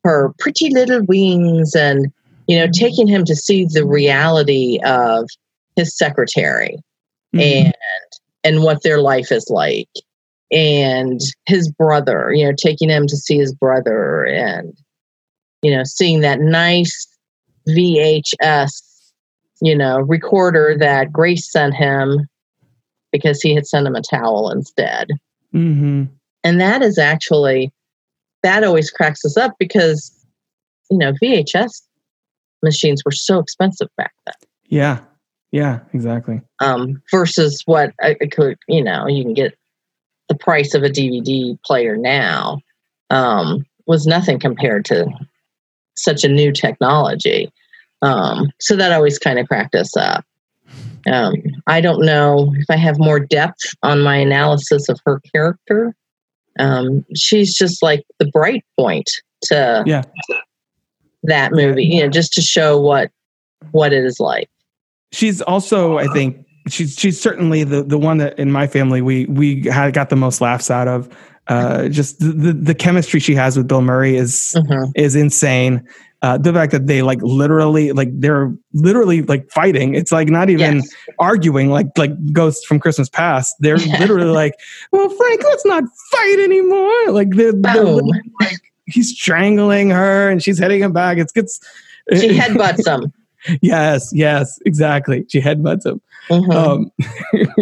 her pretty little wings and, you know, taking him to see the reality of his secretary mm-hmm. and and what their life is like and his brother you know taking him to see his brother and you know seeing that nice vhs you know recorder that grace sent him because he had sent him a towel instead mm-hmm. and that is actually that always cracks us up because you know vhs machines were so expensive back then yeah yeah, exactly. Um, versus what I could, you know, you can get the price of a DVD player now um, was nothing compared to such a new technology. Um, so that always kind of cracked us up. Um, I don't know if I have more depth on my analysis of her character. Um, she's just like the bright point to yeah. That movie, you know, just to show what what it is like she's also, I think, she's she's certainly the the one that in my family we we had got the most laughs out of. Uh, just the, the, chemistry she has with Bill Murray is mm-hmm. is insane. Uh, the fact that they like literally like they're literally like fighting. It's like not even yes. arguing like like Ghosts from Christmas Past. They're [LAUGHS] literally like, well, Frank, let's not fight anymore. Like they're, they're like he's strangling her and she's hitting him back. It's gets she [LAUGHS] headbutts him yes, yes, exactly. She headbutts him. Mm-hmm. Um, [LAUGHS]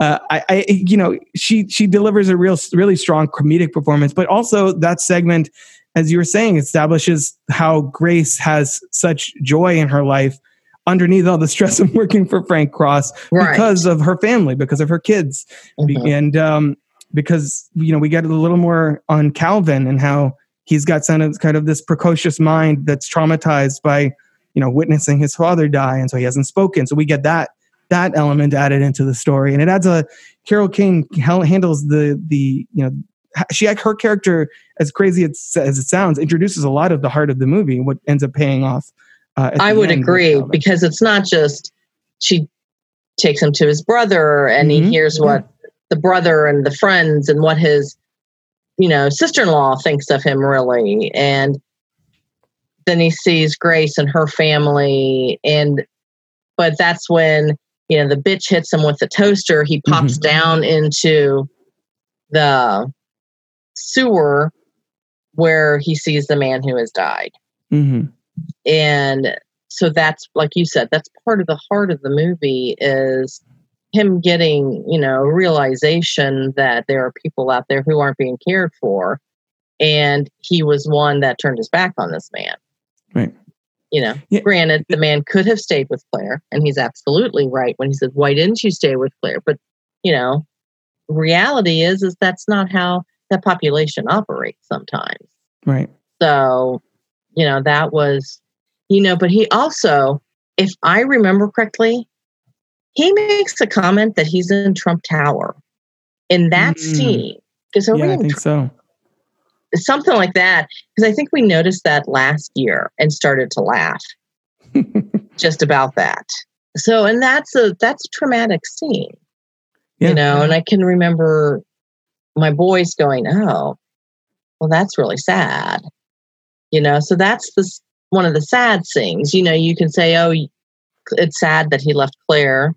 uh, I, I, you know, she she delivers a real, really strong comedic performance, but also that segment, as you were saying, establishes how Grace has such joy in her life underneath all the stress of working for Frank Cross right. because of her family, because of her kids, mm-hmm. and um, because you know we get a little more on Calvin and how he's got kind of kind of this precocious mind that's traumatized by you know witnessing his father die and so he hasn't spoken. So we get that that element added into the story. And it adds a carol kane handles the the you know she her character as crazy as, as it sounds introduces a lot of the heart of the movie what ends up paying off uh, i would agree because it's not just she takes him to his brother and mm-hmm. he hears what the brother and the friends and what his you know sister-in-law thinks of him really and then he sees Grace and her family and but that's when you know the bitch hits him with the toaster he pops mm-hmm. down into the sewer where he sees the man who has died mm-hmm. and so that's like you said that's part of the heart of the movie is him getting you know realization that there are people out there who aren't being cared for and he was one that turned his back on this man Right. You know, yeah. granted, the man could have stayed with Claire, and he's absolutely right when he says, "Why didn't you stay with Claire?" But you know, reality is is that's not how that population operates sometimes. Right. So, you know, that was, you know, but he also, if I remember correctly, he makes a comment that he's in Trump Tower in that mm. scene. Is yeah, I think Trump? so something like that. Because I think we noticed that last year and started to laugh [LAUGHS] just about that. So, and that's a that's a traumatic scene, yeah. you know. And I can remember my boys going, "Oh, well, that's really sad," you know. So that's the one of the sad things. You know, you can say, "Oh, it's sad that he left Claire."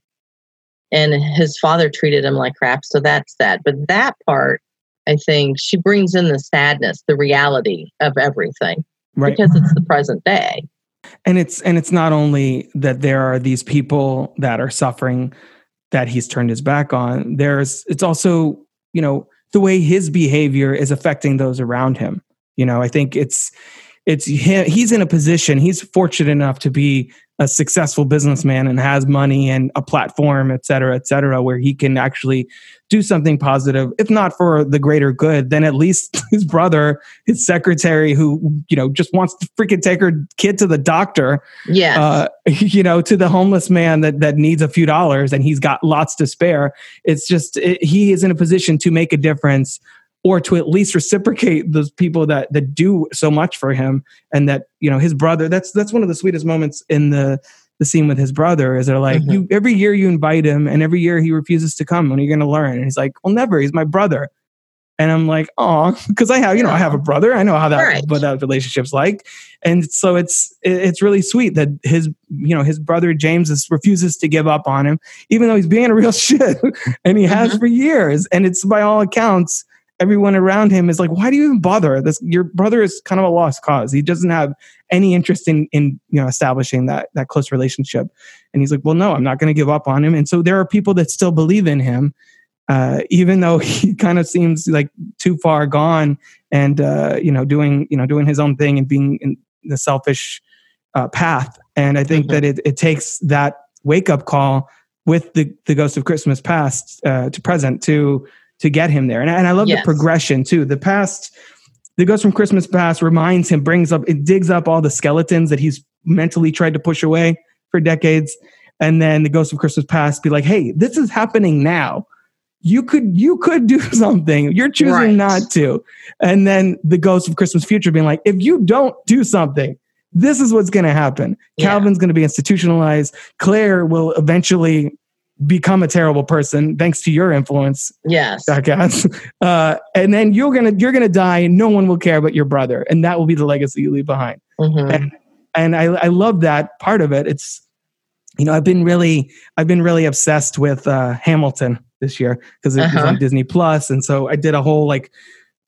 And his father treated him like crap, so that's sad. But that part I think she brings in the sadness, the reality of everything, right. because it's the mm-hmm. present day. And it's and it's not only that there are these people that are suffering that he's turned his back on. There's it's also you know the way his behavior is affecting those around him. You know, I think it's it's him, he's in a position, he's fortunate enough to be a successful businessman and has money and a platform, et cetera, et cetera, where he can actually do something positive, if not for the greater good, then at least [LAUGHS] his brother, his secretary, who, you know, just wants to freaking take her kid to the doctor. Yeah. Uh, [LAUGHS] you know, to the homeless man that, that needs a few dollars and he's got lots to spare. It's just, it, he is in a position to make a difference or to at least reciprocate those people that that do so much for him and that you know his brother that's that's one of the sweetest moments in the the scene with his brother is they're like mm-hmm. you every year you invite him and every year he refuses to come when are you going to learn. And he's like well never. He's my brother. And i'm like oh [LAUGHS] because i have you know i have a brother. I know how that right. what that relationship's like. And so it's it's really sweet that his you know his brother james is, refuses to give up on him even though he's being a real [LAUGHS] shit and he has mm-hmm. for years. And it's by all accounts everyone around him is like, why do you even bother? This your brother is kind of a lost cause. He doesn't have any interest in in you know establishing that that close relationship. And he's like, well, no, I'm not going to give up on him. And so there are people that still believe in him, uh, even though [LAUGHS] he kind of seems like too far gone and uh, you know doing you know doing his own thing and being in the selfish uh, path. And I think mm-hmm. that it, it takes that wake up call with the the Ghost of Christmas Past uh, to present to to get him there. And, and I love yes. the progression too. The past, the Ghost from Christmas Past reminds him, brings up, it digs up all the skeletons that he's mentally tried to push away for decades. And then the Ghost of Christmas Past be like, hey, this is happening now. You could you could do [LAUGHS] something. You're choosing right. not to. And then the Ghost of Christmas Future being like, if you don't do something, this is what's going to happen. Yeah. Calvin's going to be institutionalized. Claire will eventually become a terrible person thanks to your influence. Yes. [LAUGHS] Uh, and then you're gonna you're gonna die and no one will care but your brother. And that will be the legacy you leave behind. Mm-hmm. And and I, I love that part of it. It's you know, I've been really I've been really obsessed with uh, Hamilton this year because it uh-huh. was on Disney Plus. And so I did a whole like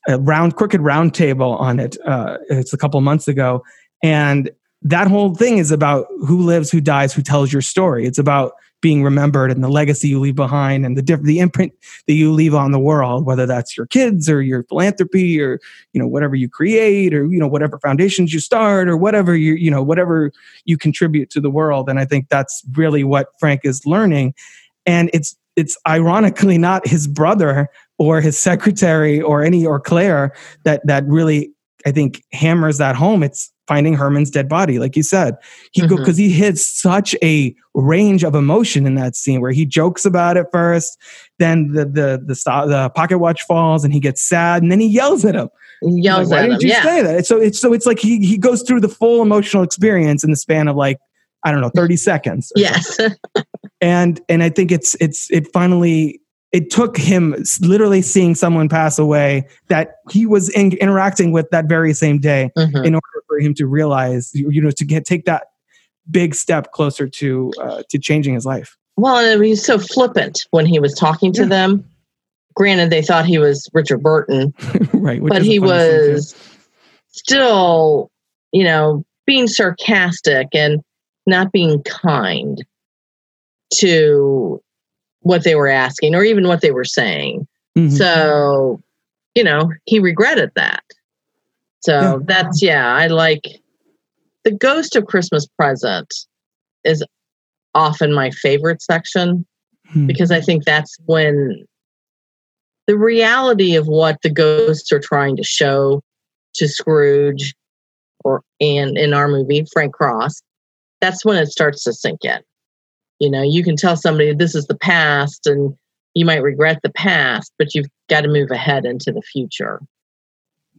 a round crooked round table on it. Uh, it's a couple months ago. And that whole thing is about who lives, who dies, who tells your story. It's about being remembered and the legacy you leave behind and the diff- the imprint that you leave on the world whether that's your kids or your philanthropy or you know whatever you create or you know whatever foundations you start or whatever you you know whatever you contribute to the world. And i think that's really what frank is learning. And it's it's ironically not his brother or his secretary or any or claire that that really i think hammers that home. It's finding Herman's dead body, like you said. He mm-hmm. go because he hits such a range of emotion in that scene where he jokes about it first, then the the the, the pocket watch falls and he gets sad, and then he yells at him. He yells like, Why at didn't him. you yeah. say that? So it's so it's like he he goes through the full emotional experience in the span of like I don't know thirty seconds. Yes. and and I think it's it's it finally it took him literally seeing someone pass away that he was in, interacting with that very same day mm-hmm. in order for him to realize you know to get take that big step closer to uh, to changing his life well and he was so flippant when he was talking to yeah. them granted they thought he was richard burton [LAUGHS] right but he was still you know being sarcastic and not being kind to what they were asking or even what they were saying. Mm-hmm. So, you know, he regretted that. So yeah. that's, yeah, I like the Ghost of Christmas Present is often my favorite section hmm. because I think that's when the reality of what the ghosts are trying to show to Scrooge or and in our movie, Frank Cross, that's when it starts to sink in. You know, you can tell somebody this is the past and you might regret the past, but you've got to move ahead into the future.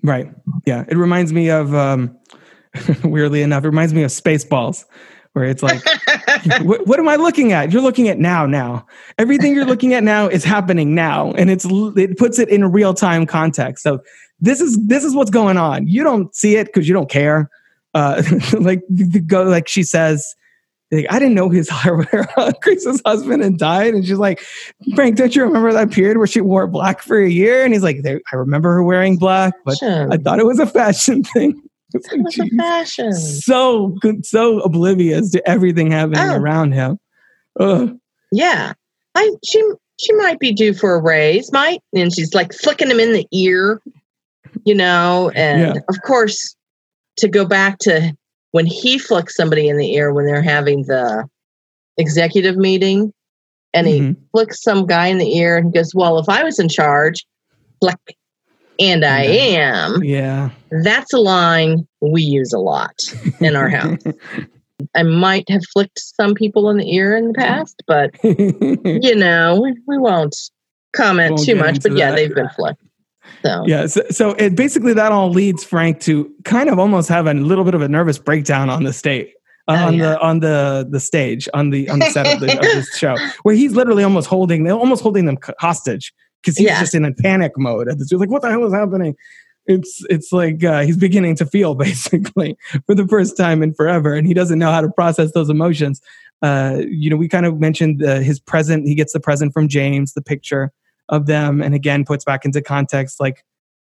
Right. Yeah. It reminds me of, um, [LAUGHS] weirdly enough, it reminds me of Spaceballs, where it's like, [LAUGHS] what, what, am I looking at? You're looking at now, now. Everything you're looking at now is happening now. And it's, it puts it in real time context. So this is, this is what's going on. You don't see it because you don't care. Uh, [LAUGHS] like, go, like she says, like, I didn't know his [LAUGHS] Chris's husband had died. And she's like, Frank, don't you remember that period where she wore black for a year? And he's like, I remember her wearing black, but I thought it was a fashion [LAUGHS] thing. It's like, geez, fashion. So so oblivious to everything happening oh. around him. Ugh. Yeah. I she she might be due for a raise, might, and she's like flicking him in the ear, you know, and yeah. of course to go back to when he flicks somebody in the ear when they're having the executive meeting and he mm-hmm. flicks some guy in the ear and goes, Well, if I was in charge, flick, and I am. Yeah. That's a line we use a lot in our house. [LAUGHS] I might have flicked some people in the ear in the past, but [LAUGHS] you know, we, won't comment won't too much. But yeah, that. they've been flicked. So yeah, so, so it basically that all leads Frank to kind of almost have a little bit of a nervous breakdown on the state. Uh, oh, on yeah. the on the the stage on the on the set of, the, of this [LAUGHS] show where he's literally almost holding almost holding them hostage because he's yeah. just in a panic mode. And like, what the hell is happening? It's it's like uh, he's beginning to feel [LAUGHS] basically for the first time in forever, and he doesn't know how to process those emotions. Uh, you know, we kind of mentioned uh, his present. He gets the present from James, the picture of them, and again puts back into context like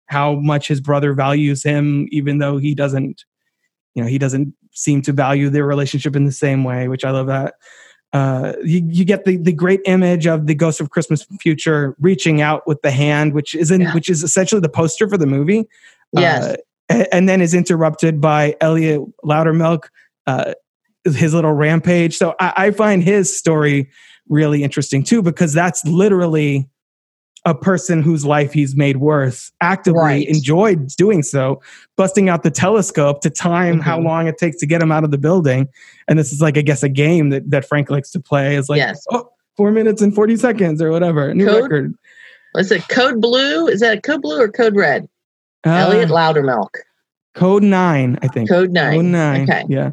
how much his brother values him, even though he doesn't. You know, he doesn't seem to value their relationship in the same way, which I love that. Uh, you, you, get the, the great image of the ghost of Christmas future reaching out with the hand, which is in, yeah. which is essentially the poster for the movie. Yes. Uh, and, and, then is interrupted by Elliot Loudermilk, uh, his little rampage. So I, I find his story really interesting too, because that's literally a person whose life he's made worse actively right. enjoyed doing so, busting out the telescope to time mm-hmm. how long it takes to get him out of the building. And this is like, I guess, a game that, that Frank likes to play is like, yes. oh, four minutes and 40 seconds or whatever. New code, record. Was it code blue? Is that code blue or code red? Uh, Elliot Loudermilk. Code nine, I think. Code nine. Code nine. Okay. Yeah.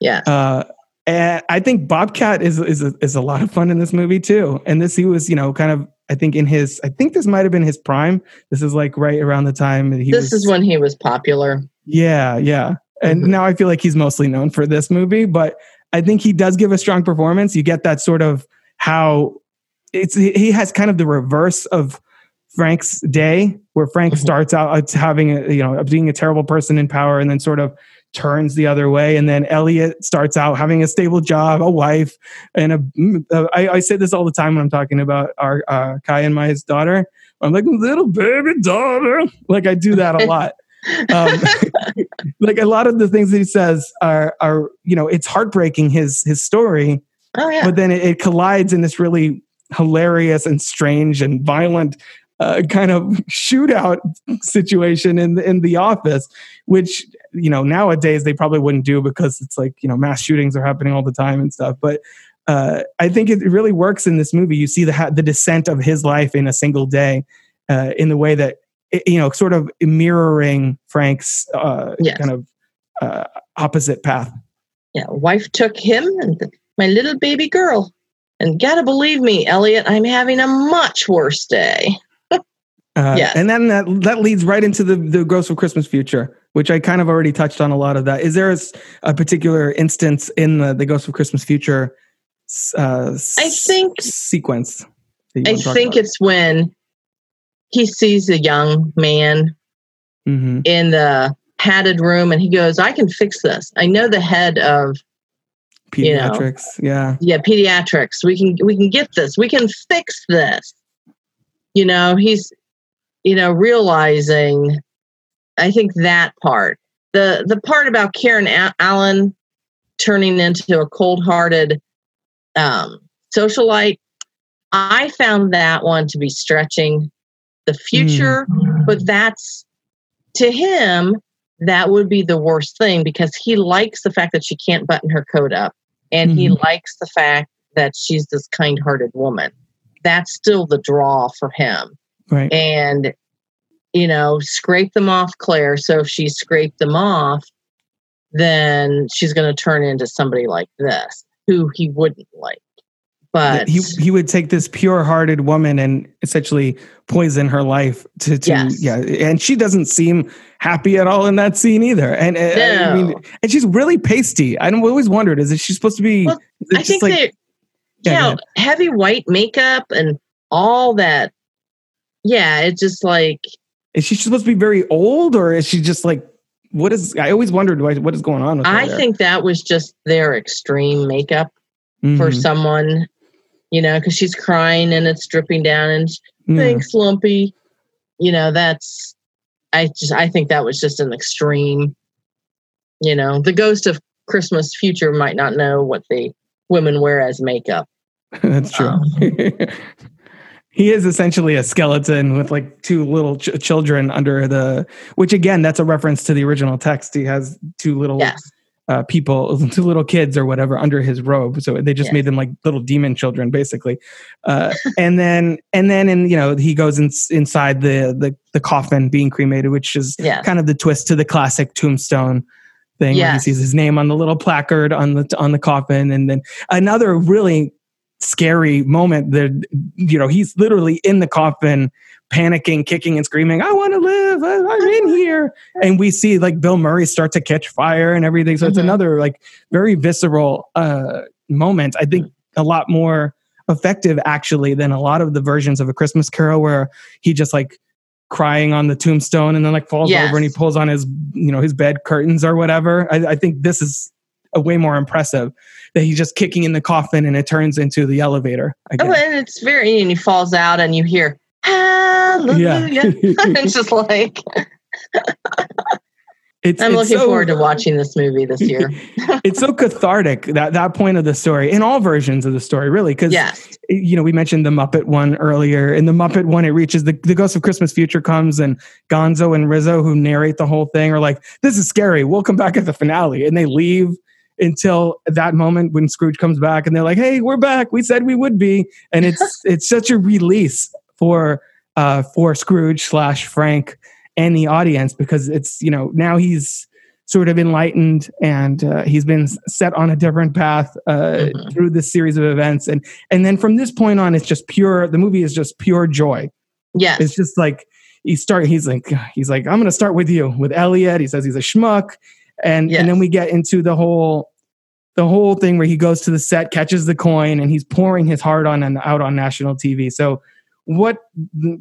Yeah. Uh, and I think Bobcat is is a, is a lot of fun in this movie too. And this he was, you know, kind of I think in his I think this might have been his prime. This is like right around the time he This was, is when he was popular. Yeah, yeah. And mm-hmm. now I feel like he's mostly known for this movie, but I think he does give a strong performance. You get that sort of how it's he has kind of the reverse of Frank's day, where Frank mm-hmm. starts out having a, you know being a terrible person in power, and then sort of turns the other way. And then Elliot starts out having a stable job, a wife, and a. I, I say this all the time when I'm talking about our uh, Kai and my daughter. I'm like little baby daughter. Like I do that a [LAUGHS] lot. um, [LAUGHS] like a lot of the things that he says are are you know it's heartbreaking his his story, oh, yeah. but then it, it collides in this really hilarious and strange and violent uh, kind of shootout situation in the, in the office, which you know nowadays they probably wouldn't do because it's like you know mass shootings are happening all the time and stuff. But uh, I think it really works in this movie. You see the the descent of his life in a single day, uh, in the way that you know, sort of mirroring Frank's uh, yes. kind of uh, opposite path. Yeah, wife took him and my little baby girl. And gotta believe me, Elliot, I'm having a much worse day. Uh, yes. And then that that leads right into the the Ghost of Christmas Future, which I kind of already touched on a lot of that. Is there a, a particular instance in the, the Ghost of Christmas Future? Uh, I think sequence. I think about? it's when he sees a young man mm-hmm. in the padded room, and he goes, "I can fix this. I know the head of." Pediatrics, you know, yeah, yeah, pediatrics. We can we can get this. We can fix this. You know, he's you know, realizing, I think that part, the the part about Karen Allen turning into a cold-hearted um, socialite, I found that one to be stretching the future, mm. but that's to him that would be the worst thing because he likes the fact that she can't button her coat up and mm. he mm-hmm. likes the fact that she's this kind-hearted woman that's still the draw for him Right. And, you know, scrape them off Claire. So if she scraped them off, then she's going to turn into somebody like this who he wouldn't like. But he he would take this pure-hearted woman and essentially poison her life to, to yes. yeah, and she doesn't seem happy at all in that scene either. And no. I mean, and she's really pasty. I always wondered is she supposed to be? Well, I think like, that yeah, you know, heavy white makeup and all that yeah, it's just like. Is she supposed to be very old, or is she just like? What is? I always wondered what is going on. with I think that was just their extreme makeup mm-hmm. for someone, you know, because she's crying and it's dripping down, and mm. thanks, Lumpy. You know, that's. I just I think that was just an extreme You know, the ghost of Christmas future might not know what the women wear as makeup. [LAUGHS] That's true. Um, [LAUGHS] he is essentially a skeleton with like two little ch- children under the which again that's a reference to the original text he has two little yes. uh, people [LAUGHS] two little kids or whatever under his robe so they just yes. made them like little demon children basically uh, and then and then and you know he goes in, inside the, the the coffin being cremated which is yes. kind of the twist to the classic tombstone thing where he sees his name on the little placard on the on the coffin and then another really scary moment that you know he's literally in the coffin panicking kicking and screaming i want to live i'm in here and we see like bill murray start to catch fire and everything so mm-hmm. it's another like very visceral uh moment i think a lot more effective actually than a lot of the versions of a christmas carol where he just like crying on the tombstone and then like falls yes. over and he pulls on his you know his bed curtains or whatever I, I think this is way more impressive that he's just kicking in the coffin and it turns into the elevator. Oh, and it's very, and he falls out and you hear, hallelujah. Yeah. [LAUGHS] it's just like, [LAUGHS] it's, I'm it's looking so, forward to watching this movie this year. [LAUGHS] it's so cathartic that that point of the story in all versions of the story, really, because yes. you know we mentioned the Muppet one earlier. In the Muppet one, it reaches the the Ghost of Christmas Future comes and Gonzo and Rizzo, who narrate the whole thing, are like, "This is scary. We'll come back at the finale," and they leave until that moment when Scrooge comes back and they're like, "Hey, we're back. We said we would be," and it's [LAUGHS] it's such a release for uh, for Scrooge slash Frank and the audience because it's you know now he's sort of enlightened and uh, he's been set on a different path uh, mm-hmm. through this series of events. And and then from this point on it's just pure the movie is just pure joy. Yeah it's just like he start he's like he's like i'm gonna start with you with elliot. He says he's a schmuck and yes. and then we get into the whole the whole thing where he goes to the set, catches the coin, and he's pouring his heart on and out on national TV. So, what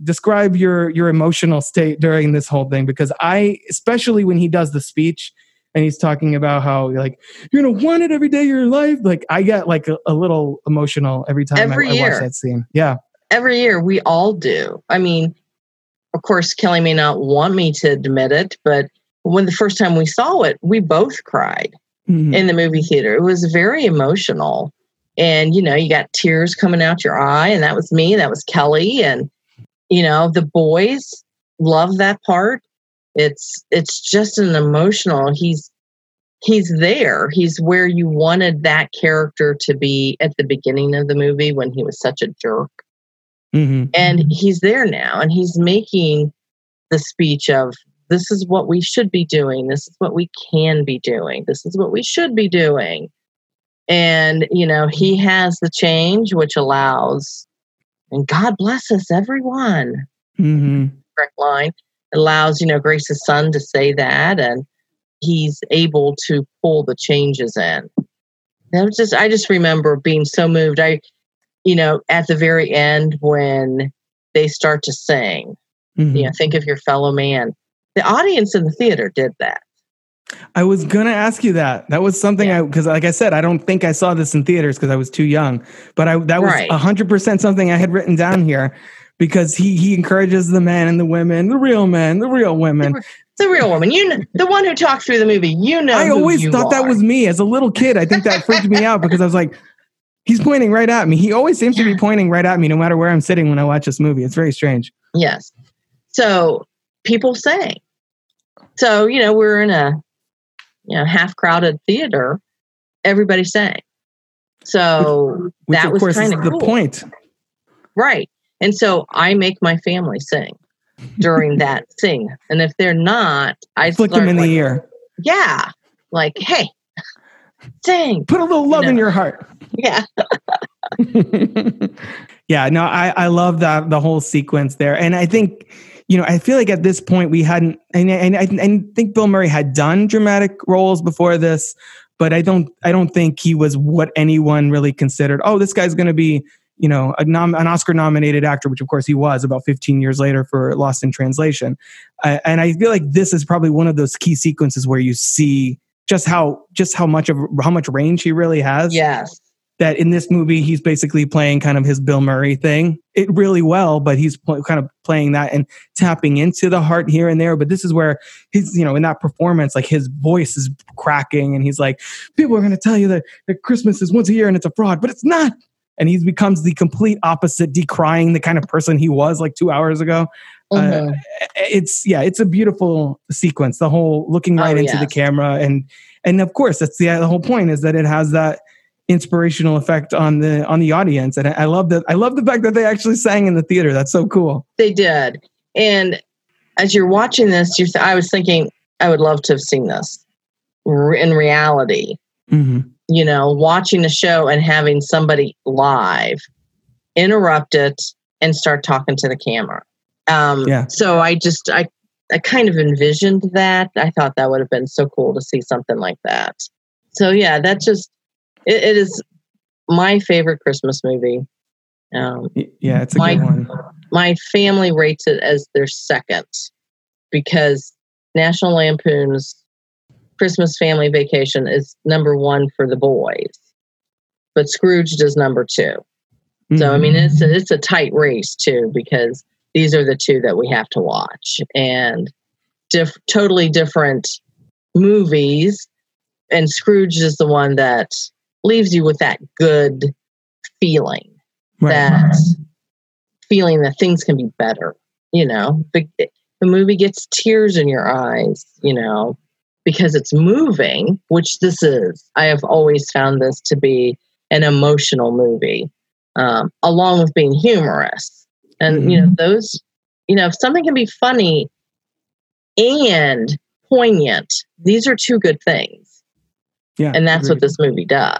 describe your your emotional state during this whole thing? Because I, especially when he does the speech and he's talking about how like you're gonna want it every day of your life, like I get like a, a little emotional every time every I, I watch that scene. Yeah, every year we all do. I mean, of course, Kelly may not want me to admit it, but when the first time we saw it, we both cried mm-hmm. in the movie theater. It was very emotional. And, you know, you got tears coming out your eye, and that was me, that was Kelly. And, you know, the boys love that part. It's it's just an emotional. He's he's there. He's where you wanted that character to be at the beginning of the movie when he was such a jerk. Mm-hmm. And he's there now and he's making the speech of this is what we should be doing. This is what we can be doing. This is what we should be doing. And, you know, he has the change, which allows, and God bless us, everyone. Mm-hmm. Correct line allows, you know, Grace's son to say that. And he's able to pull the changes in. That was just, I just remember being so moved. I, you know, at the very end when they start to sing, mm-hmm. you know, think of your fellow man the audience in the theater did that. I was gonna ask you that. That was something yeah. I because, like I said, I don't think I saw this in theaters because I was too young. But I that was hundred percent something I had written down here because he he encourages the men and the women, the real men, the real women. The real woman, you know, the one who talked through the movie. You know, I always thought are. that was me as a little kid. I think that freaked me out because I was like, he's pointing right at me. He always seems to be pointing right at me, no matter where I'm sitting when I watch this movie. It's very strange. Yes. So people sang. So, you know, we're in a you know half crowded theater. Everybody sang. So Which, that was kind of cool. the point. Right. And so I make my family sing during that [LAUGHS] sing. And if they're not, I flick them in like, the ear. Yeah. Like, hey, sing. Put a little love you know? in your heart. Yeah. [LAUGHS] yeah, no, I, I love that the whole sequence there. And I think you know, I feel like at this point we hadn't, and, and, I, think Bill Murray had done dramatic roles before this, but I don't, I don't think he was what anyone really considered. Oh, this guy's going to be, you know, nom- an Oscar-nominated actor, which of course he was about 15 years later for Lost in Translation. Uh, and I feel like this is probably one of those key sequences where you see just how just how much of how much range he really has. Yes. That in this movie he's basically playing kind of his Bill Murray thing it really well, but he's pl- kind of playing that and tapping into the heart here and there. But this is where he's you know in that performance, like his voice is cracking, and he's like, people are going to tell you that, that Christmas is once a year and it's a fraud, but it's not. And he becomes the complete opposite, decrying the kind of person he was like two hours ago. Mm-hmm. Uh, it's yeah, it's a beautiful sequence. The whole looking right oh, into yes. the camera and and of course that's the, the whole point is that it has that inspirational effect on the on the audience. And i love that i love the fact that they actually sang in the theater. That's so cool. They did. And as you're watching this you i was thinking i would love to have seen this in reality. Mm-hmm. you know watching the show and having somebody live interrupt it and start talking to the camera. Um yeah. so i just i i kind of envisioned that. I thought that would have been so cool to see something like that. So yeah that just it, it is my favorite Christmas movie. Um, yeah, it's a my, good one. My family rates it as their second because National Lampoon's Christmas Family Vacation is number one for the boys, but Scrooge does number 2 mm-hmm. So I mean, it's a, it's a tight race too because these are the two that we have to watch and diff- totally different movies. And Scrooge is the one that leaves you with that good feeling right. that feeling that things can be better you know the, the movie gets tears in your eyes you know because it's moving which this is i have always found this to be an emotional movie um, along with being humorous and mm-hmm. you know those you know if something can be funny and poignant these are two good things yeah. And that's agreed. what this movie does.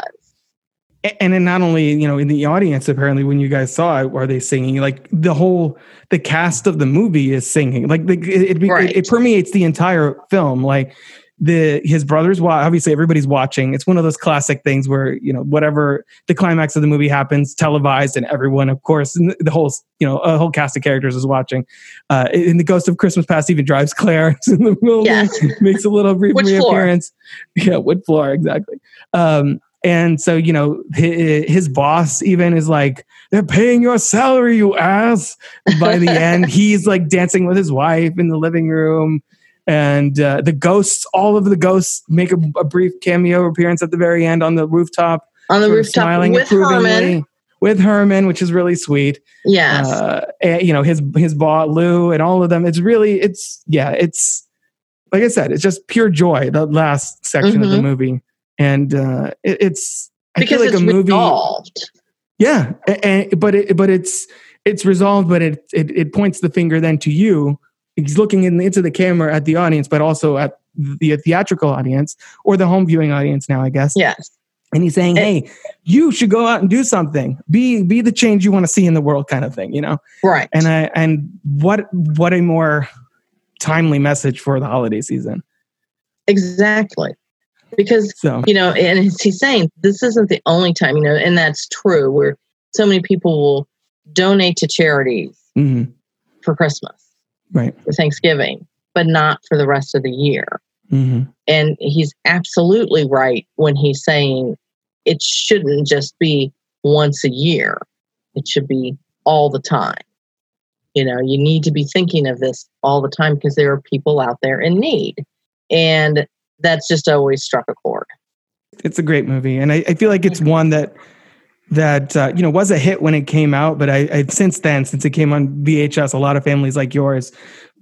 And then not only, you know, in the audience, apparently when you guys saw it, are they singing? Like the whole, the cast of the movie is singing. Like the, it, it, right. it, it permeates the entire film. Like the his brothers obviously everybody's watching it's one of those classic things where you know whatever the climax of the movie happens televised and everyone of course the whole you know a whole cast of characters is watching uh in the ghost of christmas past even drives [LAUGHS] claire in the movie yes. [LAUGHS] makes a little brief reappearance floor? yeah wood floor exactly um and so, you know, his, his, boss even is like, they're paying your salary, you ass. By the [LAUGHS] end, he's like dancing with his wife in the living room and uh, the ghosts all of the ghosts make a, a, brief cameo appearance at the very end on the rooftop on the rooftop smiling with Herman with Herman which is really sweet yes uh, and, you know his his boss Lew and all of them it's really it's yeah it's like I said it's just pure joy the last section mm-hmm. of the mm-hmm. movie and uh, it, it's I because feel like a movie resolved. yeah and, but it, but it's it's resolved but it, it it points the finger then to you he's looking in, into the camera at the audience, but also at the theatrical audience or the home viewing audience now, I guess. Yes. And he's saying, "Hey, you should go out and do something. Be be the change you want to see in the world, kind of thing, you know." Right. And I and what what a more timely message for the holiday season. Exactly. Because so. you know, and he's saying this isn't the only time, you know, and that's true. Where so many people will donate to charities mm-hmm. for Christmas right. for Thanksgiving, but not for the rest of the year. Mm-hmm. And he's absolutely right when he's saying it shouldn't just be once a year, it should be all the time. You know, you need to be thinking of this all the time because there are people out there in need. And that's just always struck a chord. It's a great movie. And I, I feel like it's one that that uh, you know was a hit when it came out, but I, I since then, since it came on VHS, a lot of families like yours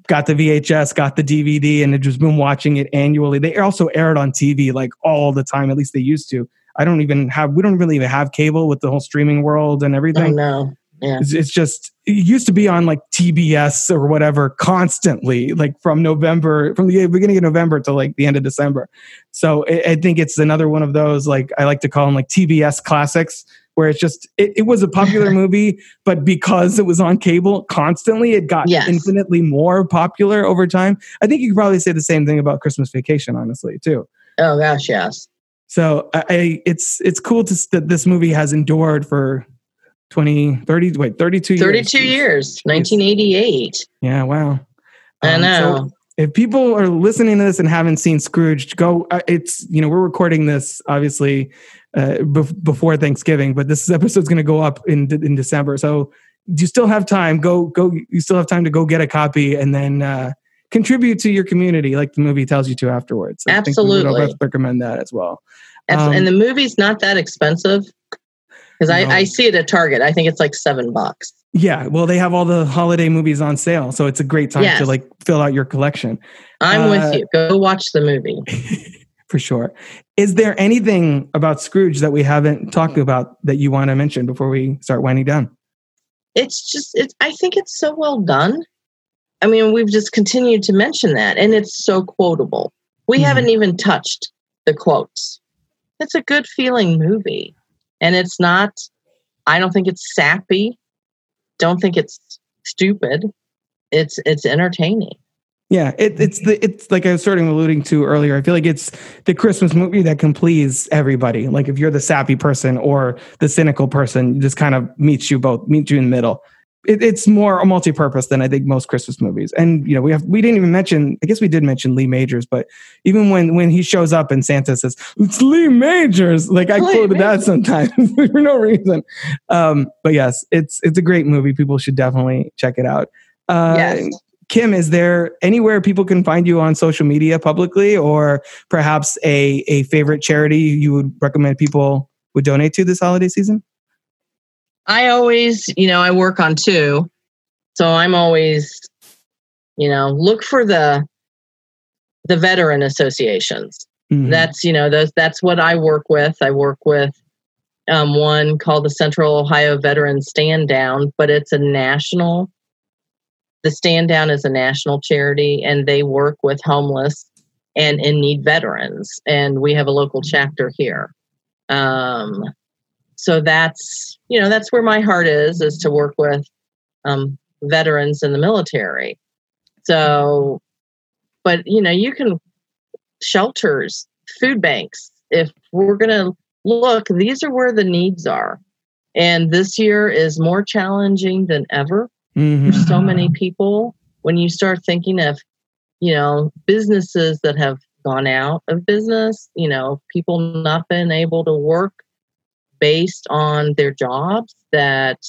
got the VHS, got the DVD, and had just been watching it annually. They also aired on TV like all the time. At least they used to. I don't even have. We don't really even have cable with the whole streaming world and everything. Oh, no. Yeah. It's, it's, just it used to be on like TBS or whatever constantly, like from November, from the beginning of November to like the end of December. So I, I think it's another one of those like I like to call them like TBS classics where it's just it, it was a popular [LAUGHS] movie, but because it was on cable constantly, it got yes. infinitely more popular over time. I think you could probably say the same thing about Christmas Vacation, honestly, too. Oh gosh, yes. So I, I it's it's cool to that this movie has endured for 20 30 wait 32 years 32 years 1988 yeah wow i um, know so if people are listening to this and haven't seen scrooge go uh, it's you know we're recording this obviously uh, before Thanksgiving, but this episode's going to go up in in December. So you still have time. Go go. You still have time to go get a copy and then uh, contribute to your community, like the movie tells you to afterwards. I Absolutely, I recommend that as well. Um, and the movie's not that expensive because no. I, I see it at Target. I think it's like seven bucks. Yeah, well, they have all the holiday movies on sale, so it's a great time yes. to like fill out your collection. I'm uh, with you. Go watch the movie. [LAUGHS] for sure. Is there anything about Scrooge that we haven't talked about that you want to mention before we start winding down? It's just, it's, I think it's so well done. I mean, we've just continued to mention that, and it's so quotable. We mm-hmm. haven't even touched the quotes. It's a good feeling movie, and it's not. I don't think it's sappy. Don't think it's stupid. It's it's entertaining. Yeah, it, it's the it's like I was sort of alluding to earlier. I feel like it's the Christmas movie that can please everybody. Like if you're the sappy person or the cynical person, just kind of meets you both, meets you in the middle. It, it's more a multi-purpose than I think most Christmas movies. And you know, we have we didn't even mention. I guess we did mention Lee Majors, but even when when he shows up and Santa says it's Lee Majors, like I Lee quoted Majors. that sometimes [LAUGHS] for no reason. Um, but yes, it's it's a great movie. People should definitely check it out. Uh, yes. Kim, is there anywhere people can find you on social media publicly, or perhaps a a favorite charity you would recommend people would donate to this holiday season? I always, you know, I work on two, so I'm always, you know, look for the the veteran associations. Mm-hmm. That's you know those that's what I work with. I work with um, one called the Central Ohio Veteran Stand Down, but it's a national the Stand Down is a national charity and they work with homeless and in need veterans. And we have a local chapter here. Um, so that's, you know, that's where my heart is, is to work with um, veterans in the military. So, but, you know, you can, shelters, food banks, if we're going to look, these are where the needs are. And this year is more challenging than ever mm-hmm. for so many people. When you start thinking of, you know, businesses that have gone out of business, you know, people not been able to work based on their jobs that,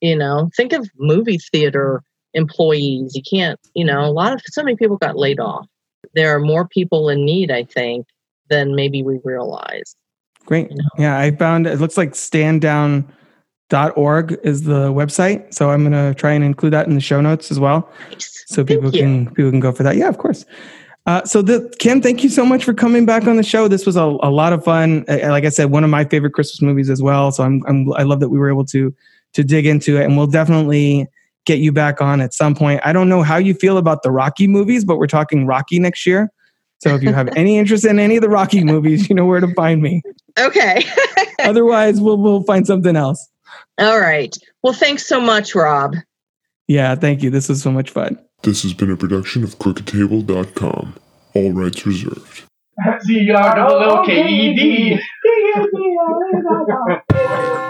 you know, think of movie theater employees. You can't, you know, a lot of so many people got laid off. There are more people in need, I think, than maybe we realize. Great. You know? Yeah, I found it looks like stand down org is the website. So I'm going to try and include that in the show notes as well. Nice. So people can people can go for that. Yeah, of course. Uh, so the, Kim, thank you so much for coming back on the show. This was a, a lot of fun. Like I said, one of my favorite Christmas movies as well. So I'm, I'm I love that we were able to to dig into it, and we'll definitely get you back on at some point. I don't know how you feel about the Rocky movies, but we're talking Rocky next year. So if you have [LAUGHS] any interest in any of the Rocky movies, you know where to find me. Okay. [LAUGHS] Otherwise, we'll we'll find something else. All right. Well, thanks so much, Rob. Yeah, thank you. This was so much fun. This has been a production of crookedtable.com. All rights reserved. C R O K E D. [LAUGHS]